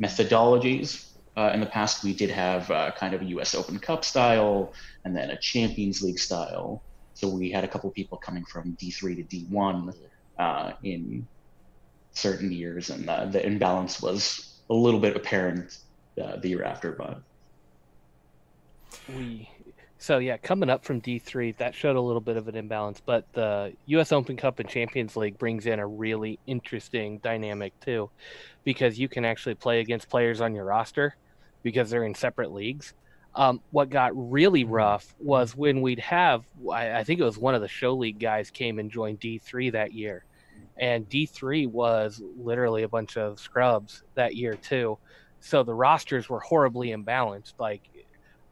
S4: methodologies. Uh, in the past, we did have uh, kind of a U.S. Open Cup style and then a Champions League style. So we had a couple of people coming from D3 to D1 uh, in certain years, and uh, the imbalance was a little bit apparent uh, the year after. But
S5: we so yeah, coming up from D three, that showed a little bit of an imbalance, but the U.S. Open Cup and Champions League brings in a really interesting dynamic too, because you can actually play against players on your roster because they're in separate leagues. Um, what got really rough was when we'd have, I, I think it was one of the show league guys came and joined D three that year, and D three was literally a bunch of scrubs that year too. So the rosters were horribly imbalanced. Like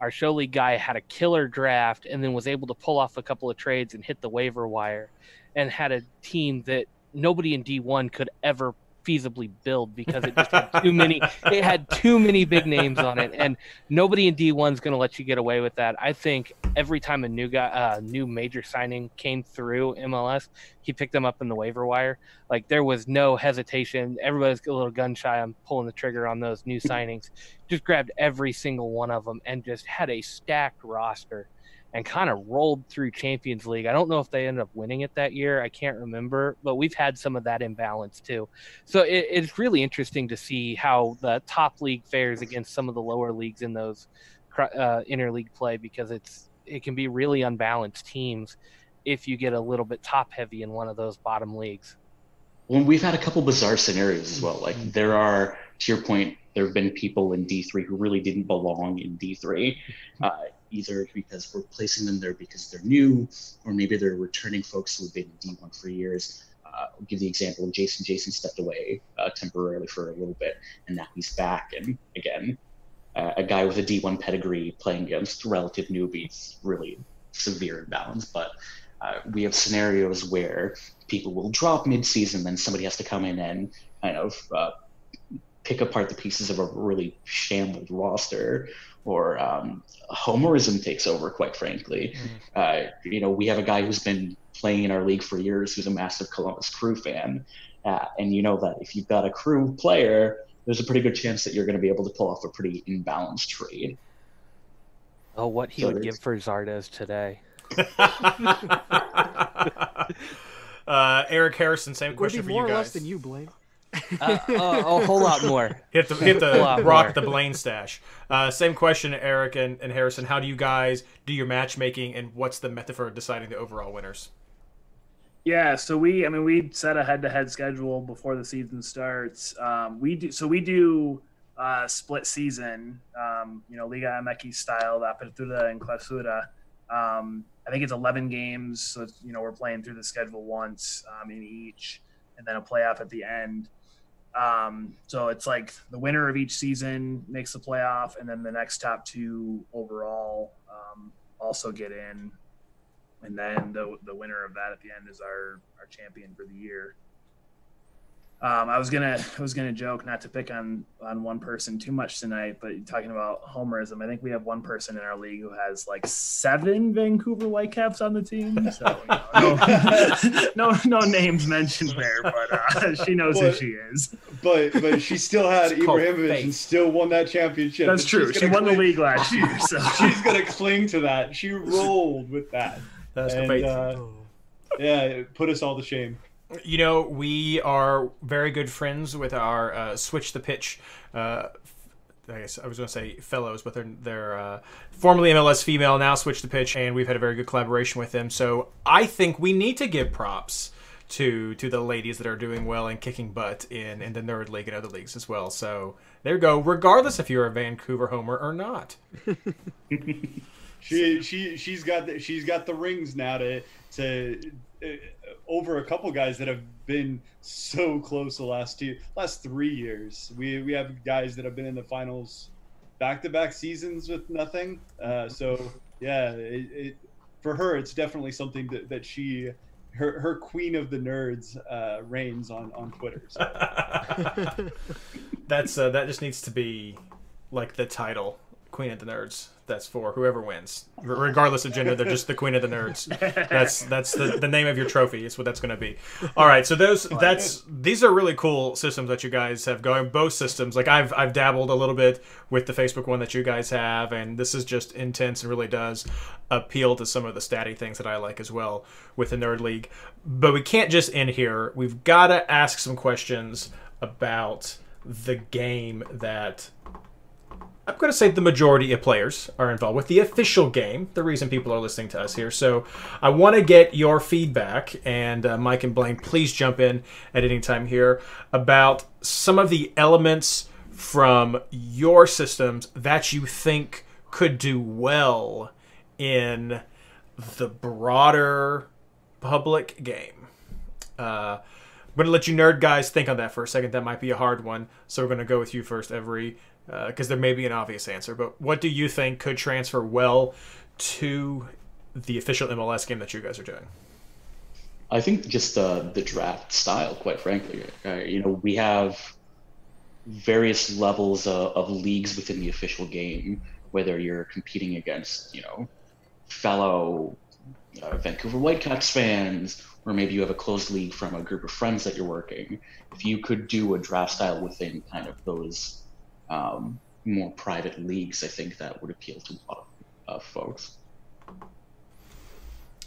S5: our show league guy had a killer draft and then was able to pull off a couple of trades and hit the waiver wire and had a team that nobody in D1 could ever feasibly build because it just had too many (laughs) it had too many big names on it and nobody in D1 is going to let you get away with that. I think every time a new guy uh, new major signing came through MLS, he picked them up in the waiver wire. Like there was no hesitation. Everybody's a little gun shy on pulling the trigger on those new (laughs) signings. Just grabbed every single one of them and just had a stacked roster and kind of rolled through Champions League. I don't know if they ended up winning it that year. I can't remember, but we've had some of that imbalance too. So it, it's really interesting to see how the top league fares against some of the lower leagues in those uh, interleague play because it's it can be really unbalanced teams if you get a little bit top heavy in one of those bottom leagues.
S4: Well, we've had a couple bizarre scenarios as well. Like there are, to your point, there have been people in D3 who really didn't belong in D3. Uh, either because we're placing them there because they're new, or maybe they're returning folks who have been in D1 for years. Uh, I'll give the example of Jason. Jason stepped away uh, temporarily for a little bit, and now he's back. And again, uh, a guy with a D1 pedigree playing against relative newbies, really severe imbalance. But uh, we have scenarios where people will drop mid-season, then somebody has to come in and kind of uh, pick apart the pieces of a really shambled roster or um, homerism takes over, quite frankly. Mm-hmm. Uh, you know, we have a guy who's been playing in our league for years who's a massive Columbus Crew fan. Uh, and you know that if you've got a crew player, there's a pretty good chance that you're going to be able to pull off a pretty imbalanced trade.
S5: Oh, what he so would give for Zardes today. (laughs)
S1: uh, Eric Harrison, same question for you guys. More or less
S8: than you, Blaine.
S5: Uh, oh, a whole lot more. (laughs)
S1: Hit the hit the rock more. the Blaine stash. Uh, same question, Eric and, and Harrison. How do you guys do your matchmaking, and what's the method for deciding the overall winners?
S6: Yeah, so we, I mean, we set a head-to-head schedule before the season starts. Um, we do, so we do uh, split season, um, you know, Liga MX style, the Apertura and Clausura. Um, I think it's 11 games, so you know we're playing through the schedule once um, in each, and then a playoff at the end. Um, so it's like the winner of each season makes the playoff, and then the next top two overall um, also get in, and then the the winner of that at the end is our our champion for the year. Um, I was gonna (laughs) I was gonna joke not to pick on on one person too much tonight, but talking about homerism, I think we have one person in our league who has like seven Vancouver Whitecaps on the team. So you know, no, (laughs) no, no names mentioned there, but uh, (laughs) she knows but, who she is.
S7: But but she still had Ibrahimovic and still won that championship.
S6: That's true. She won cling, the league last year, so
S7: she's gonna cling to that. She rolled with that. That's and, uh, yeah, put us all to shame.
S1: You know, we are very good friends with our uh, Switch the Pitch. Uh, I guess I was going to say fellows, but they're they're uh, formerly MLS female, now Switch the Pitch, and we've had a very good collaboration with them. So I think we need to give props to to the ladies that are doing well and kicking butt in in the nerd league and other leagues as well. So there you go. Regardless if you're a Vancouver homer or not. (laughs)
S7: she she she's got the, she's got the rings now to to uh, over a couple guys that have been so close the last two last three years. We we have guys that have been in the finals back to back seasons with nothing. Uh, so yeah, it, it, for her it's definitely something that, that she her her queen of the nerds uh, reigns on on Twitter. So. (laughs)
S1: That's uh, that just needs to be like the title queen of the nerds. That's for whoever wins, R- regardless of gender. They're just the queen of the nerds. That's that's the, the name of your trophy. Is what that's going to be. All right. So those that's these are really cool systems that you guys have going. Both systems. Like I've I've dabbled a little bit with the Facebook one that you guys have, and this is just intense and really does appeal to some of the statty things that I like as well with the Nerd League. But we can't just end here. We've got to ask some questions about the game that I'm going to say the majority of players are involved with the official game, the reason people are listening to us here. So I want to get your feedback, and uh, Mike and Blaine, please jump in at any time here about some of the elements from your systems that you think could do well in the broader public game. Uh, I'm going to let you nerd guys think on that for a second. That might be a hard one. So we're going to go with you first, Avery, because there may be an obvious answer. But what do you think could transfer well to the official MLS game that you guys are doing?
S4: I think just the the draft style, quite frankly. Uh, you know, we have various levels of, of leagues within the official game. Whether you're competing against, you know, fellow uh, Vancouver Whitecaps fans, or maybe you have a closed league from a group of friends that you're working. If you could do a draft style within kind of those um, more private leagues, I think that would appeal to a lot of uh, folks.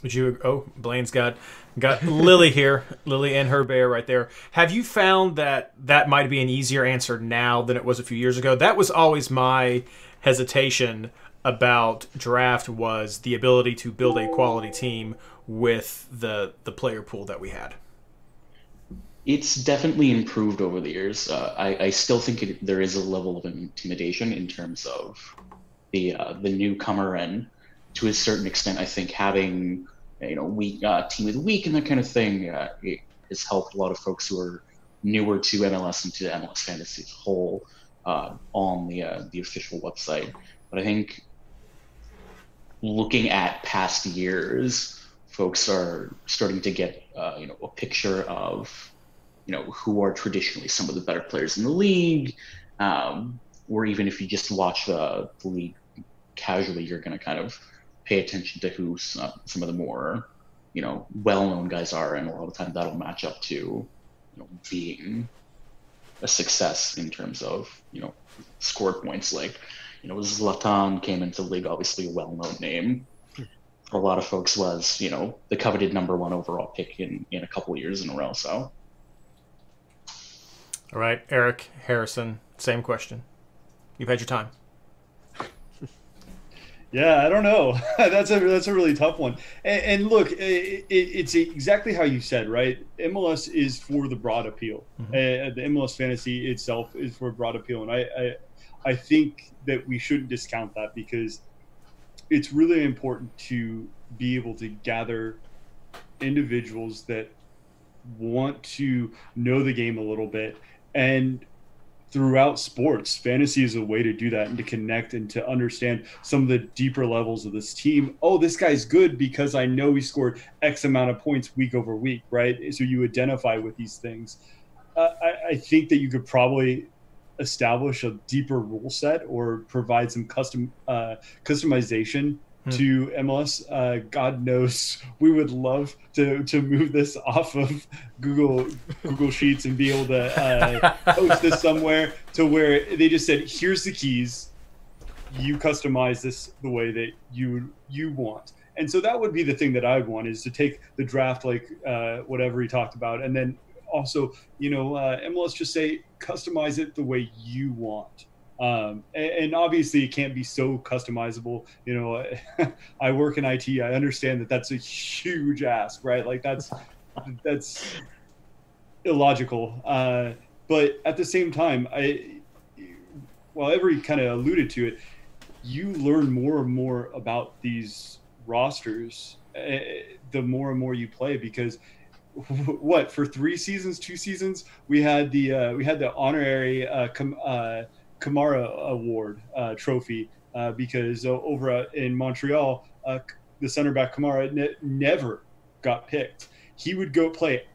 S1: Would you? Oh, Blaine's got got Lily (laughs) here, Lily and her bear right there. Have you found that that might be an easier answer now than it was a few years ago? That was always my hesitation about draft was the ability to build a quality team with the the player pool that we had.
S4: It's definitely improved over the years. Uh, I, I still think it, there is a level of intimidation in terms of the uh, the newcomer, and to a certain extent, I think having you know week uh, team of the week and that kind of thing uh, has helped a lot of folks who are newer to MLS and to MLS fantasy as a whole uh, on the uh, the official website. But I think looking at past years, folks are starting to get uh, you know a picture of you know who are traditionally some of the better players in the league, um, or even if you just watch the, the league casually, you're going to kind of pay attention to who some, some of the more you know well-known guys are, and a lot of the time that'll match up to you know being a success in terms of you know score points like you know, Zlatan came into the league, obviously a well-known name. A lot of folks, was you know the coveted number one overall pick in in a couple years in a row. So,
S1: all right, Eric Harrison, same question. You've had your time. (laughs)
S7: Yeah, I don't know. (laughs) that's a that's a really tough one. And, and look, it, it, it's exactly how you said, right? MLS is for the broad appeal. Mm-hmm. Uh, the MLS fantasy itself is for broad appeal, and I, I I think that we shouldn't discount that because it's really important to be able to gather individuals that want to know the game a little bit and throughout sports fantasy is a way to do that and to connect and to understand some of the deeper levels of this team oh this guy's good because i know he scored x amount of points week over week right so you identify with these things uh, I, I think that you could probably establish a deeper rule set or provide some custom uh, customization. To MLS. Uh, God knows we would love to to move this off of Google Google Sheets and be able to uh, (laughs) post this somewhere to where they just said, "Here's the keys. You customize this the way that you you want." And so that would be the thing that I would want is to take the draft like uh, whatever he talked about, and then also, you know, uh, MLS just say customize it the way you want. Um, and, and, obviously, it can't be so customizable. You know, (laughs) I work in IT. I understand that that's a huge ask, right? Like that's (laughs) that's illogical. Uh, but at the same time, I, well, Avery kind of alluded to it, you learn more and more about these rosters uh, the more and more you play because (laughs) what for three seasons, two seasons, we had the uh, we had the honorary uh, Kam- uh, Kamara Award uh, trophy uh, because over in Montreal, uh, the center back Kamara ne- never got picked. He would go play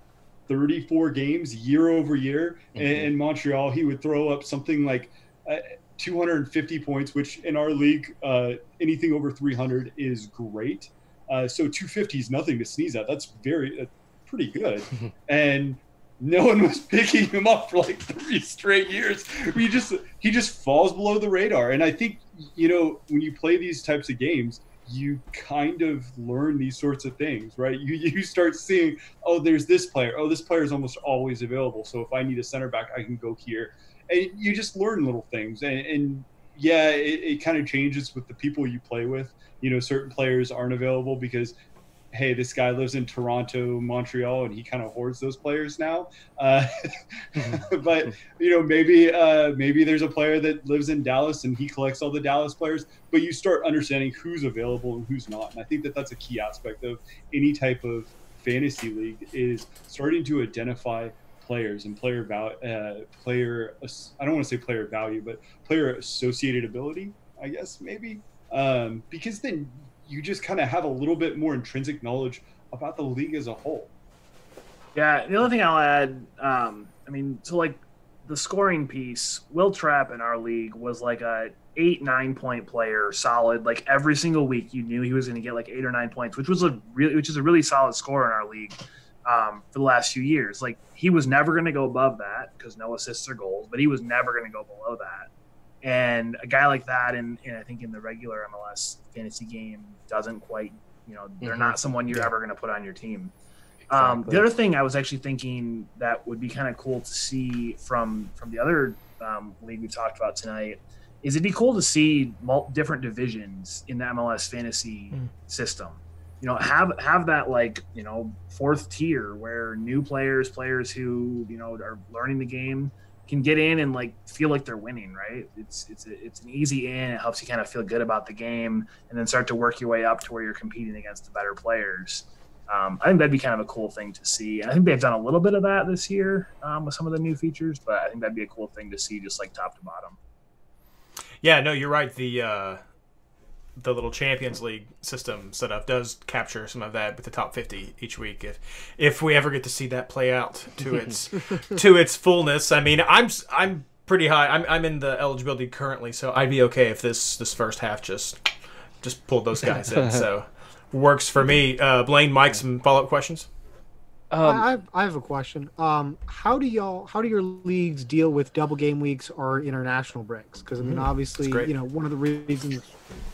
S7: 34 games year over year mm-hmm. in, Montreal. He would throw up something like 250 points, which in our league, uh, anything over 300 is great. Uh, so 250 is nothing to sneeze at. That's very, uh, pretty good. (laughs) and no one was picking him up for like three straight years. He just he just falls below the radar. And I think you know when you play these types of games, you kind of learn these sorts of things, right? You (laughs) you start seeing, oh, there's this player. Oh, this player is almost always available. So if I need a center back, I can go here. And you just learn little things. And, and yeah, it, it kind of changes with the people you play with. You know, certain players aren't available because hey, this guy lives in Toronto, Montreal, and he kind of hoards those players now. Uh, (laughs) but you know, maybe uh, maybe there's a player that lives in Dallas and he collects all the Dallas players. But you start understanding who's available and who's not, and I think that that's a key aspect of any type of fantasy league is starting to identify players and player value, uh, player. I don't want to say player value, but player associated ability. I guess maybe um, because then you just kind of have a little bit more intrinsic knowledge about the league as a whole.
S6: Yeah, the other thing I'll add, um, I mean, so like the scoring piece, Will Trapp in our league was like a eight nine point player, solid. Like every single week, you knew he was going to get like eight or nine points, which was a really, which is a really solid score in our league um, for the last few years. Like he was never going to go above that because no assists or goals, but he was never going to go below that. And a guy like that, and I think in the regular MLS fantasy game, doesn't quite, you know, they're
S5: Mhm.
S6: not someone you're ever going to put on your team. Um, the other thing I was actually thinking that would be kind of cool to see from from the other um, league we talked about tonight is it'd be cool to see mul- different divisions in the MLS fantasy system. You know, have have that like you know fourth tier where new players, players who you know are learning the game, can get in and like feel like they're winning. Right? It's it's a, it's an easy in. It helps you kind of feel good about the game, and then start to work your way up to where you're competing against the better players. Um, I think that'd be kind of a cool thing to see. And I think they've done a little bit of that this year um, with some of the new features, but I think that'd be a cool thing to see, just like top to bottom.
S1: Yeah, no, you're right. The uh, the little Champions League system setup does capture some of that with the top 50 each week. If if we ever get to see that play out to (laughs) its to its fullness, I mean, I'm I'm pretty high. I'm I'm in the eligibility currently, so I'd be okay if this this first half just just pulled those guys in. (laughs) So works for me. Uh, Blaine, Mike, some follow up questions.
S5: Um,
S8: I, I've, a question. Um, how do y'all, how do your leagues deal with double game weeks or international breaks? Because I mean,
S1: Mm,
S8: obviously, you know, one of the reasons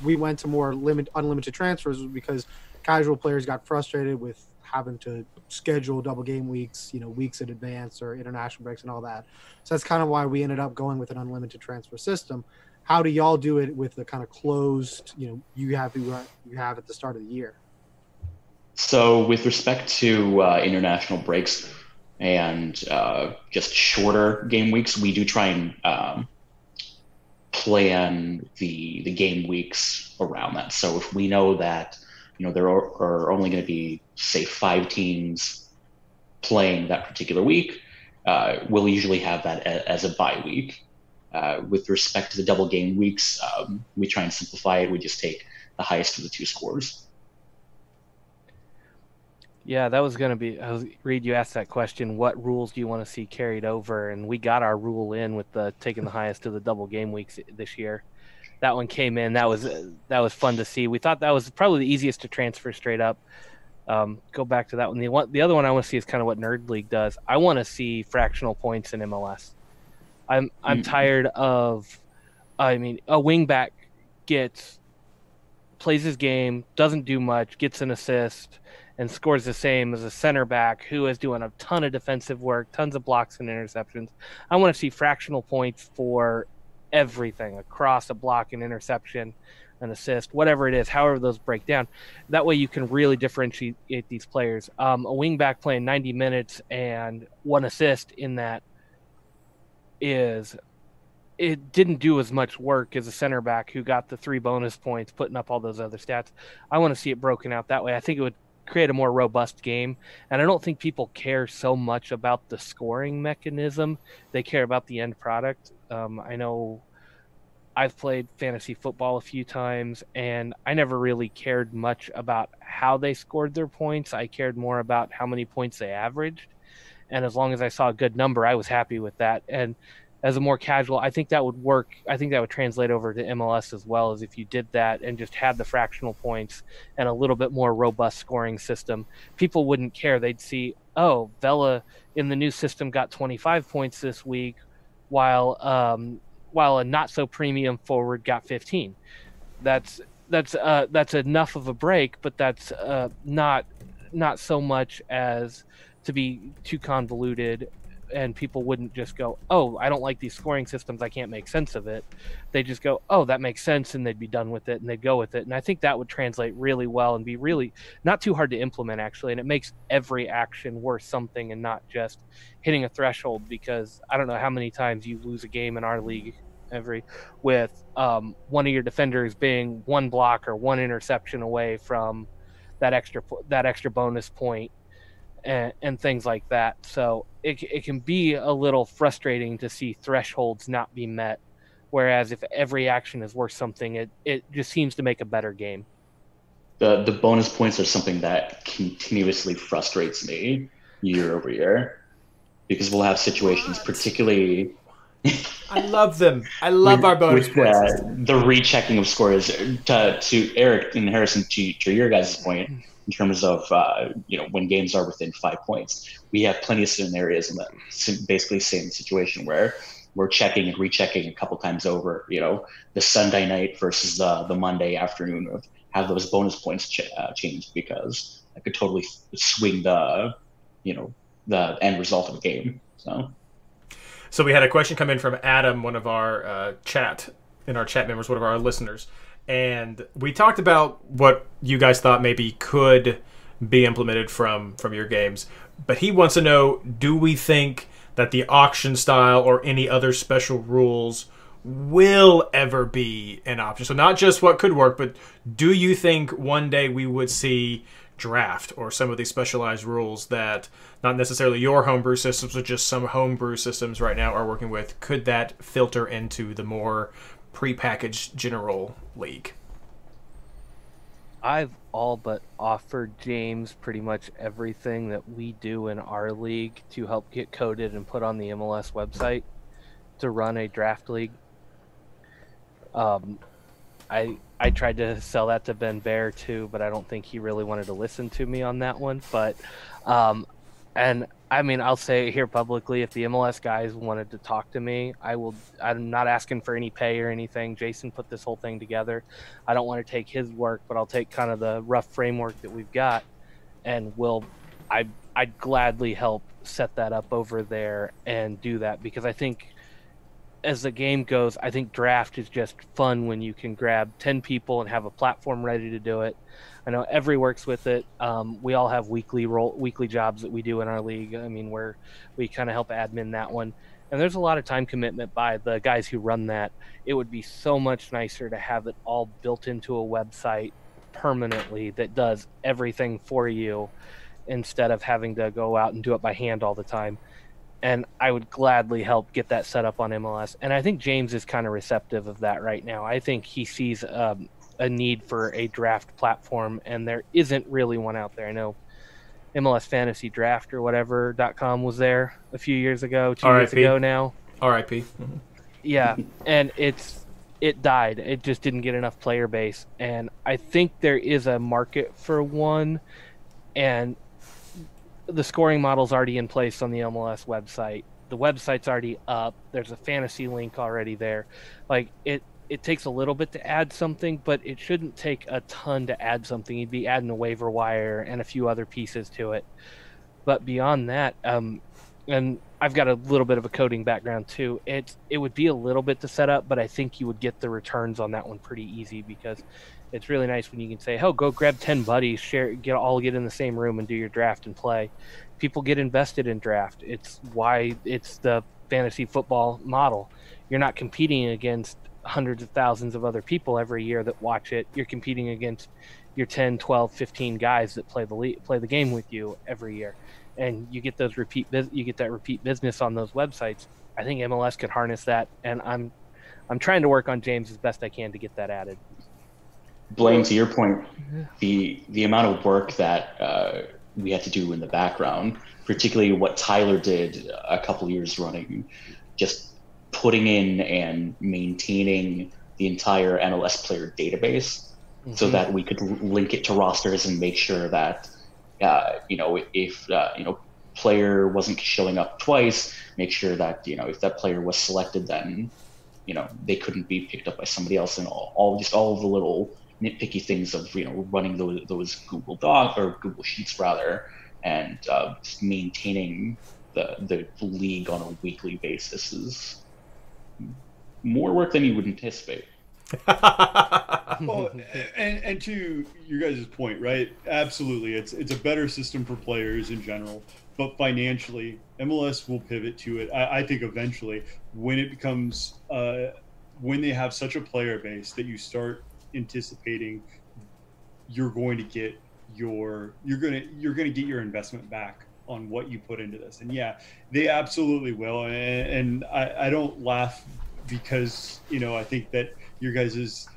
S8: we went to more limit unlimited transfers was because casual players got frustrated with having to schedule double game weeks, you know, weeks in advance or international breaks and all that. So that's kind of why we ended up going with an unlimited transfer system. How do y'all do it with the kind of closed, you know, you have you have at the start of the year?
S4: So, with respect to uh, international breaks and uh, just shorter game weeks, we do try and um, plan the the game weeks around that. So, if we know that you know there are, are only going to be say five teams playing that particular week, uh, we'll usually have that a, as a bye week. Uh, with respect to the double game weeks, um, we try and simplify it. We just take the highest of the two scores.
S5: Yeah, that was going to be. I was, Reed, you asked that question. What rules do you want to see carried over? And we got our rule in with the taking the (laughs) highest of the double game weeks this year. That one came in. That was that was fun to see. We thought that was probably the easiest to transfer straight up. Um, go back to that one. The one, the other one I want to see is kind of what Nerd League does. I want to see fractional points in MLS. I'm I'm
S4: Mm.
S5: tired of. I mean, a wingback gets plays his game, doesn't do much, gets an assist, and scores the same as a center back who is doing a ton of defensive work, tons of blocks and interceptions. I want to see fractional points for everything across a block, an interception, an assist, whatever it is, however those break down. That way you can really differentiate these players. Um, a wingback playing 90 minutes and one assist in that is it didn't do as much work as a center back who got the three bonus points, putting up all those other stats. I want to see it broken out that way. I think it would create a more robust game. And I don't think people care so much about the scoring mechanism, they care about the end product. Um, I know I've played fantasy football a few times, and I never really cared much about how they scored their points. I cared more about how many points they averaged. And as long as I saw a good number, I was happy with that. And as a more casual. I think that would work. I think that would translate over to MLS as well as if you did that and just had the fractional points and a little bit more robust scoring system. People wouldn't care. They'd see, oh, Vela in the new system got 25 points this week, while um, while a not so premium forward got 15. That's that's uh, that's enough of a break, but that's uh, not not so much as to be too convoluted and people wouldn't just go, "Oh, I don't like these scoring systems. I can't make sense of it." They just go, "Oh, that makes sense," and they'd be done with it, and they'd go with it. And I think that would translate really well and be really not too hard to implement, actually. And it makes every action worth something and not just hitting a threshold. Because I don't know how many times you lose a game in our league every with um, one of your defenders being one block or one interception away from that extra that extra bonus point and, and things like that. So it, it can be a little frustrating to see thresholds not be met. Whereas if every action is worth something, it, it just seems to make a better game.
S4: The the bonus points are something that continuously frustrates me year over year because we'll have situations, what? particularly.
S1: I love them. I love with, our bonus with, points. Uh,
S4: the rechecking of scores to, to Eric and Harrison to, to your guys' point in terms of uh, you know when games are within five points. We have plenty of scenarios in that basically same situation where we're checking and rechecking a couple times over. You know, the Sunday night versus the the Monday afternoon of have those bonus points ch- uh, changed because I could totally swing the you know the end result of the game. So.
S1: So we had a question come in from Adam, one of our uh, chat in our chat members, one of our listeners and we talked about what you guys thought maybe could be implemented from from your games. But he wants to know: Do we think that the auction style or any other special rules will ever be an option? So not just what could work, but do you think one day we would see draft or some of these specialized rules that not necessarily your homebrew systems, but just some homebrew systems right now are working with? Could that filter into the more prepackaged general league?
S5: I've all but offered James pretty much everything that we do in our league to help get coded and put on the MLS website to run a draft league. Um, I I tried to sell that to Ben Bear too, but I don't think he really wanted to listen to me on that one. But um, and I mean, I'll say here publicly, if the MLS guys wanted to talk to me, I will. I'm not asking for any pay or anything. Jason put this whole thing together. I don't want to take his work, but I'll take kind of the rough framework that we've got, and we'll. I I'd gladly help set that up over there and do that because I think as the game goes, I think draft is just fun when you can grab 10 people and have a platform ready to do it. I know Avery works with it. Um, we all have weekly role, weekly jobs that we do in our league. I mean, where we kind of help admin that one, and there's a lot of time commitment by the guys who run that. It would be so much nicer to have it all built into a website permanently that does everything for you, instead of having to go out and do it by hand all the time. And I would gladly help get that set up on MLS. And I think James is kind of receptive of that right now. I think he sees um, a need for a draft platform, and there isn't really one out there. I know MLS Fantasy Draft or whatever .com was there a few years ago, two years ago now.
S1: R.I.P. Mm-hmm.
S5: Yeah, and it's it died. It just didn't get enough player base, and I think there is a market for one, and the scoring model's already in place on the MLS website. The website's already up. There's a fantasy link already there. Like it it takes a little bit to add something, but it shouldn't take a ton to add something. You'd be adding a waiver wire and a few other pieces to it. But beyond that, um, and I've got a little bit of a coding background too. It it would be a little bit to set up, but I think you would get the returns on that one pretty easy because it's really nice when you can say, "Oh, go grab ten buddies, share, get all get in the same room and do your draft and play." People get invested in draft. It's why it's the fantasy football model. You're not competing against hundreds of thousands of other people every year that watch it. You're competing against your 10, 12, 15 guys that play the play the game with you every year, and you get those repeat you get that repeat business on those websites. I think MLS could harness that, and I'm I'm trying to work on James as best I can to get that added.
S4: Blaine, to your point, the the amount of work that uh, we had to do in the background, particularly what Tyler did a couple years running, just putting in and maintaining the entire MLS player database so
S5: Mhm.
S4: that we could link it to rosters and make sure that uh, you know if uh, you know player wasn't showing up twice make sure that you know if that player was selected then you know they couldn't be picked up by somebody else and all, all just all of the little nitpicky things of you know running those, those google doc or google sheets rather and uh, just maintaining the the league on a weekly basis is more work than you would anticipate (laughs)
S7: well, (laughs) and and to your guys' point, right? Absolutely, it's it's a better system for players in general, but financially, MLS will pivot to it. I, I think eventually, when it becomes uh, when they have such a player base that you start anticipating, you're going to get your you're gonna you're gonna get your investment back on what you put into this. And yeah, they absolutely will. And, and I, I don't laugh because you know I think that your guys's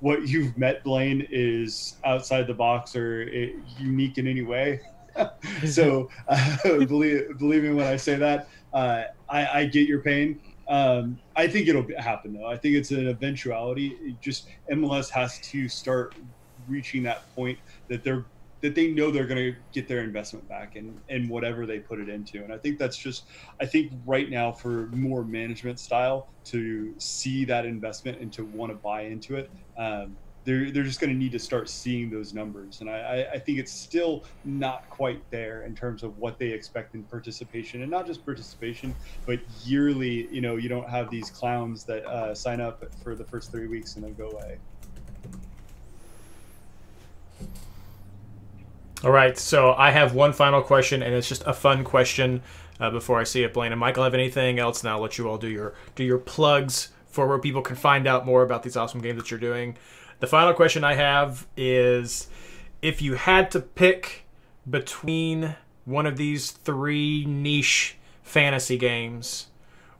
S7: what you've met Blaine is outside the box or eh, unique in any way. (laughs) so (laughs) uh, (laughs) believe believe me when I say that. Uh, I, I get your pain. Um, I think it'll happen though. I think it's an eventuality. It just MLS has to start reaching that point that they're that they know they're going to get their investment back and and whatever they put it into. And I think that's just I think right now for more management style to see that investment and to want to buy into it. Um, they're, they're just going to need to start seeing those numbers. And I, I, think it's still not quite there in terms of what they expect in participation and not just participation, but yearly, you know, you don't have these clowns that uh, sign up for the first three weeks and then go away.
S1: All right, so I have one final question, and it's just a fun question uh, before I see it. Blaine and Michael have anything else? Now I'll let you all do your do your plugs for where people can find out more about these awesome games that you're doing. The final question I have is, if you had to pick between one of these three niche fantasy games,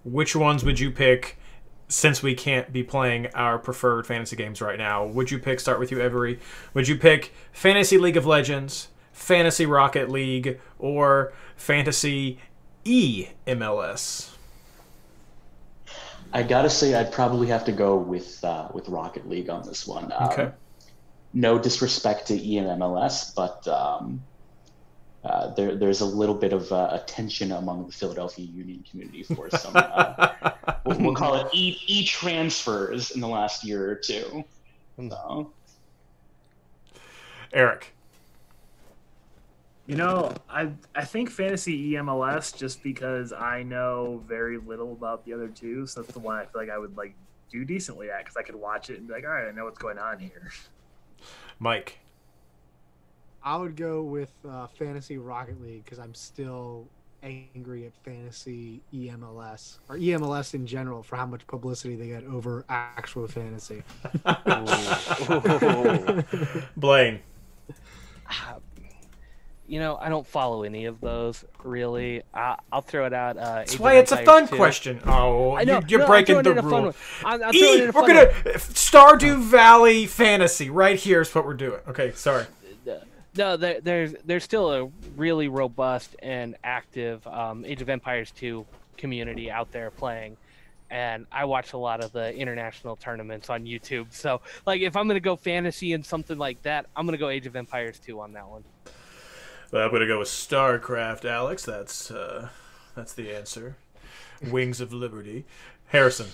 S1: which ones would you pick? Since we can't be playing our preferred fantasy games right now, would you pick? Start with you, Avery. Would you pick Fantasy League of Legends, Fantasy Rocket League, or Fantasy EMLS? MLS?
S4: I gotta say, I'd probably have to go with uh, with Rocket League on this one. Um,
S1: Okay.
S4: No disrespect to EMLS, but um, uh, there there's a little bit of uh, a tension among the Philadelphia Union community for some. Uh, (laughs) we'll, we'll call it e e transfers in the last year or two. So,
S1: Eric.
S6: You know, I I think fantasy EMLS just because I know very little about the other two, so that's the one I feel like I would like do decently at because I could watch it and be like, all right, I know what's going on here.
S1: Mike.
S8: I would go with uh, Fantasy Rocket League because I'm still angry at Fantasy EMLS or EMLS in general for how much publicity they get over actual fantasy. (laughs)
S1: Blaine.
S5: You know, I don't follow any of those really. I, I'll throw it out. Uh,
S1: That's why it's a fun question. Oh,
S5: know.
S1: you, you're
S5: no,
S1: breaking the rule.
S5: I'm, I'm
S1: E,
S5: throwing in a
S1: we're gonna
S5: one.
S1: Stardew Valley Fantasy right here is what we're doing. Okay, sorry.
S5: No, there, there's there's still a really robust and active um, Age of Empires 2 community out there playing, and I watch a lot of the international tournaments on YouTube. So, like, if I'm gonna go fantasy and something like that, I'm gonna go Age of Empires 2 on that one.
S1: Well, I'm gonna go with StarCraft, Alex. That's uh, that's the answer. Wings of Liberty. Harrison.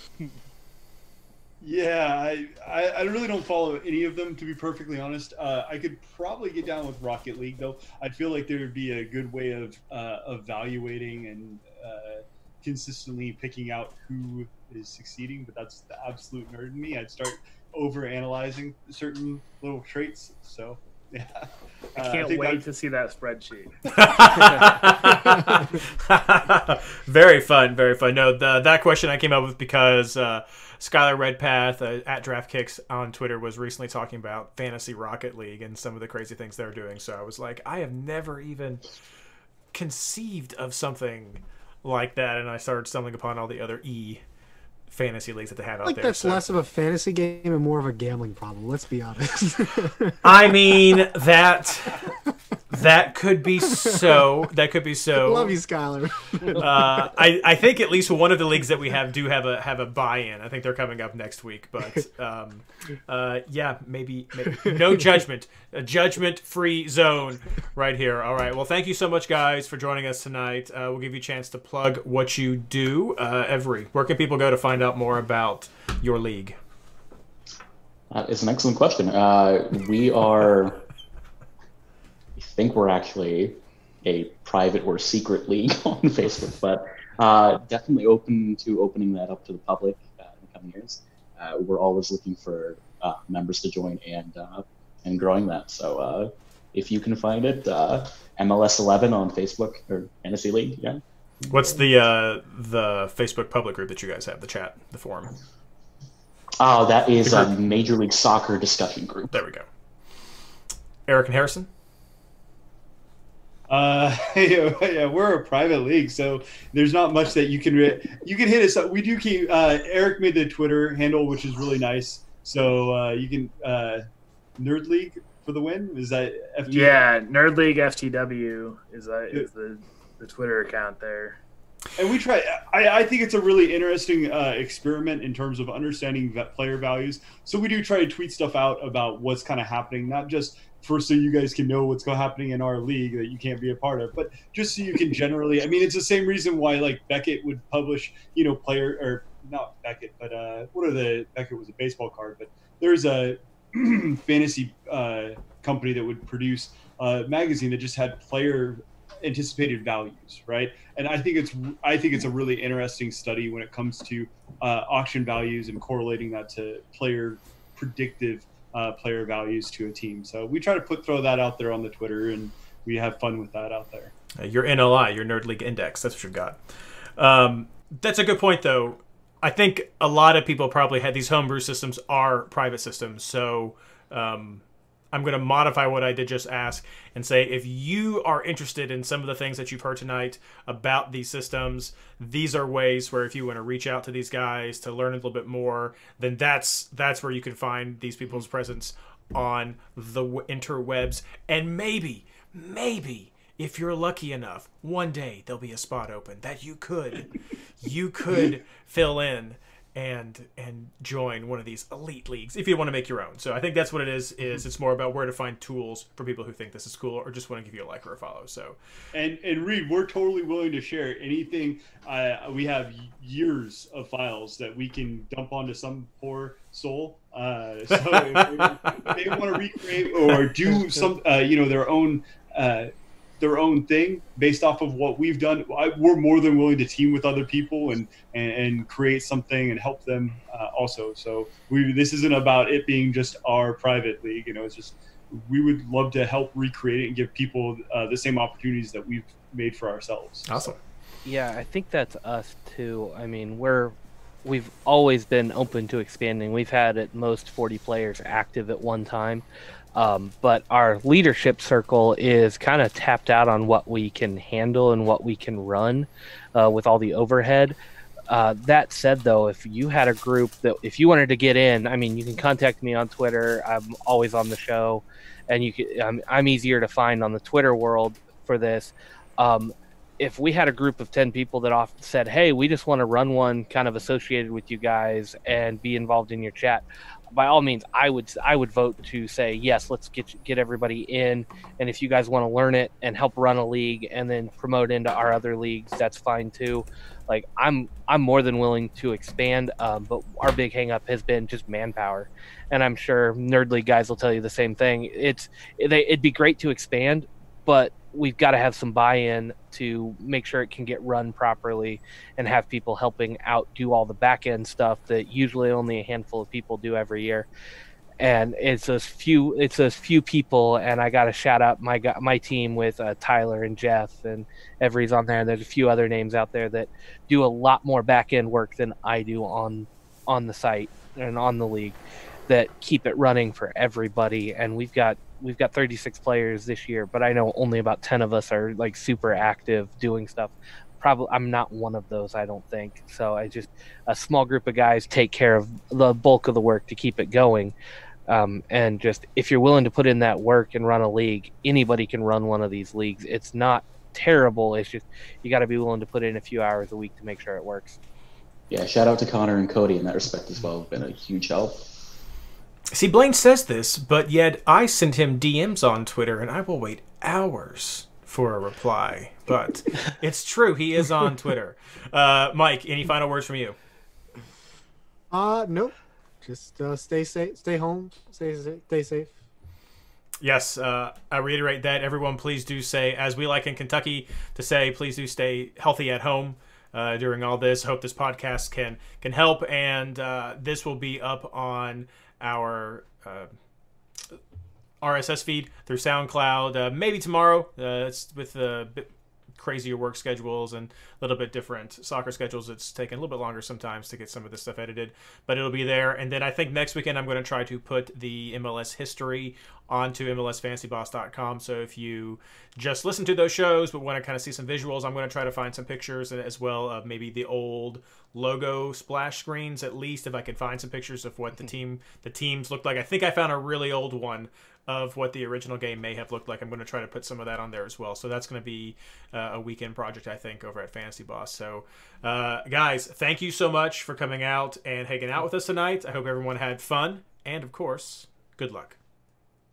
S7: Yeah, I, I, I really don't follow any of them to be perfectly honest. Uh, I could probably get down with Rocket League though. I feel like there would be a good way of uh, evaluating and uh, consistently picking out who is succeeding. But that's the absolute nerd in me. I'd start over analyzing certain little traits. So yeah,
S6: I
S7: Uh,
S6: can't
S7: think
S6: wait
S7: that-
S6: to see that spreadsheet. (laughs)
S1: very fun, very fun. No, the, that question I came up with because uh, Skylar Redpath uh, at DraftKicks on Twitter was recently talking about Fantasy Rocket League and some of the crazy things they're doing. So I was like, I have never even conceived of something like that, and I started stumbling upon all the other E fantasy leagues that they have out
S8: think
S1: there.
S8: that's
S1: so-
S8: less of a fantasy game and more of a gambling problem. Let's be honest.
S1: I mean that That could be so. That could be so.
S8: Love you, Skylar.
S1: uh, I, I think at least one of the leagues that we have do have a have a buy-in. I think they're coming up next week, but um, uh, yeah, maybe, maybe no (laughs) judgment, a judgment-free zone right here. All right. Well, thank you so much, guys, for joining us tonight. Uh, we'll give you a chance to plug what you do. Uh, Avery, where can people go to find out more about your league?
S4: Uh, it's an excellent question. Uh, we are think we're actually a private or secret league (laughs) on Facebook, but uh, definitely open to opening that up to the public uh, in the coming years. Uh, we're always looking for uh, members to join and uh, and growing that. So uh, if you can find it, MLS 11 on Facebook or Fantasy League, yeah.
S1: What's the the Facebook public group that you guys have? The chat, the forum.
S4: Oh, that is a Major League Soccer discussion group.
S1: There we go. Eric and Harrison.
S7: Uh, (laughs) yeah, we're a private league, so there's not much that you can re- you can hit us up. We do keep uh, Eric made the Twitter handle, which is really nice. So uh, you can uh, Nerd League for the win. Is that
S6: FTW? Yeah, Nerd League FTW is uh, is the the Twitter account there.
S7: And we try. I, I think it's a really interesting uh, experiment in terms of understanding player values. So we do try to tweet stuff out about what's kind of happening, not just for so you guys can know what's happening in our league that you can't be a part of, but just so you can generally. I mean, it's the same reason why like Beckett would publish, you know, player or not Beckett, but uh, what are the Beckett was a baseball card, but there's a (clears throat) fantasy uh, company that would produce a magazine that just had player anticipated values, right? And I think it's I think it's a really interesting study when it comes to uh, auction values and correlating that to player predictive uh, player values to a team. So we try to put throw that out there on the Twitter, and we have fun with that out there.
S1: Uh, your NLI, your Nerd League Index, that's what you've got. Um, that's a good point, though. I think a lot of people probably had these homebrew systems are private systems, so um, I'm going to modify what I did just ask and say if you are interested in some of the things that you've heard tonight about these systems, these are ways where if you want to reach out to these guys to learn a little bit more, then that's that's where you can find these people's presence on the interwebs. And maybe maybe if you're lucky enough, one day there'll be a spot open that you could you could (laughs) fill in and and join one of these elite leagues if you want to make your own. So I think that's what it is. Is it's more about where to find tools for people who think this is cool or just want to give you a like or a follow. So
S7: and and Reed, we're totally willing to share anything. Uh, we have years of files that we can dump onto some poor soul. Uh, so if they want to recreate or do some, uh, you know, their own. Their own thing based off of what we've done. I, we're more than willing to team with other people and and, and create something and help them uh, also. So we this isn't about it being just our private league. You know, it's just we would love to help recreate it and give people uh, the same opportunities that we've made for ourselves.
S1: Awesome.
S5: Yeah, I think that's us too. I mean, we're we've always been open to expanding. We've had at most 40 players active at one time. Um, but our leadership circle is kind of tapped out on what we can handle and what we can run uh, with all the overhead. Uh, that said, though, if you had a group that, if you wanted to get in, I mean, you can contact me on Twitter. I'm always on the show, and you can. I'm, I'm easier to find on the Twitter world for this. Um, if we had a group of 10 people that off said hey we just want to run one kind of associated with you guys and be involved in your chat by all means, I would I would vote to say yes. Let's get get everybody in, and if you guys want to learn it and help run a league and then promote into our other leagues, that's fine too. Like I'm I'm more than willing to expand, um, but our big hangup has been just manpower, and I'm sure Nerd League guys will tell you the same thing. It's they, it'd be great to expand, but we've got to have some buy-in to make sure it can get run properly and have people helping out do all the back end stuff that usually only a handful of people do every year. And it's a few it's a few people and i got to shout out my my team with uh, tyler and jeff and everybody's on there. And there's a few other names out there that do a lot more back end work than i do on on the site and on the league that keep it running for everybody. And we've got we've got 36 players this year, but I know only about 10 of us are like super active doing stuff. Probably I'm not one of those, I don't think. So I just a small group of guys take care of the bulk of the work to keep it going. Um, and just if you're willing to put in that work and run a league, anybody can run one of these leagues. It's not terrible. It's just you got to be willing to put in a few hours a week to make sure it works.
S4: Yeah, shout out to Connor and Cody in that respect as well. Been a huge help.
S1: See, Blaine says this, but yet I send him DMs on Twitter, and I will wait hours for a reply. But (laughs) it's true, he is on Twitter. Uh, Mike, any final words from you?
S8: Uh, nope. Just uh, stay safe, stay home, stay stay safe.
S1: Yes, uh, I reiterate that. Everyone, please do say, as we like in Kentucky to say, please do stay healthy at home uh, during all this. Hope this podcast can can help, and uh, this will be up on our uh, RSS feed through SoundCloud. Uh, maybe tomorrow. Uh, it's with a bit crazier work schedules and a little bit different soccer schedules. It's taken a little bit longer sometimes to get some of this stuff edited, but it'll be there. And then I think next weekend I'm going to try to put the MLS history onto MLSFantasyBoss.com. So if you just listen to those shows but want to kind of see some visuals, I'm going to try to find some pictures as well of maybe the old logo splash screens at least if I can find some pictures of what the hmm. team the teams looked like. I think I found a really old one of what the original game may have looked like. I'm going to try to put some of that on there as well. So that's going to be uh, a weekend project, I think, over at Fantasy Boss. So, uh, guys, thank you so much for coming out and hanging out with us tonight. I hope everyone had fun. And, of course, good luck.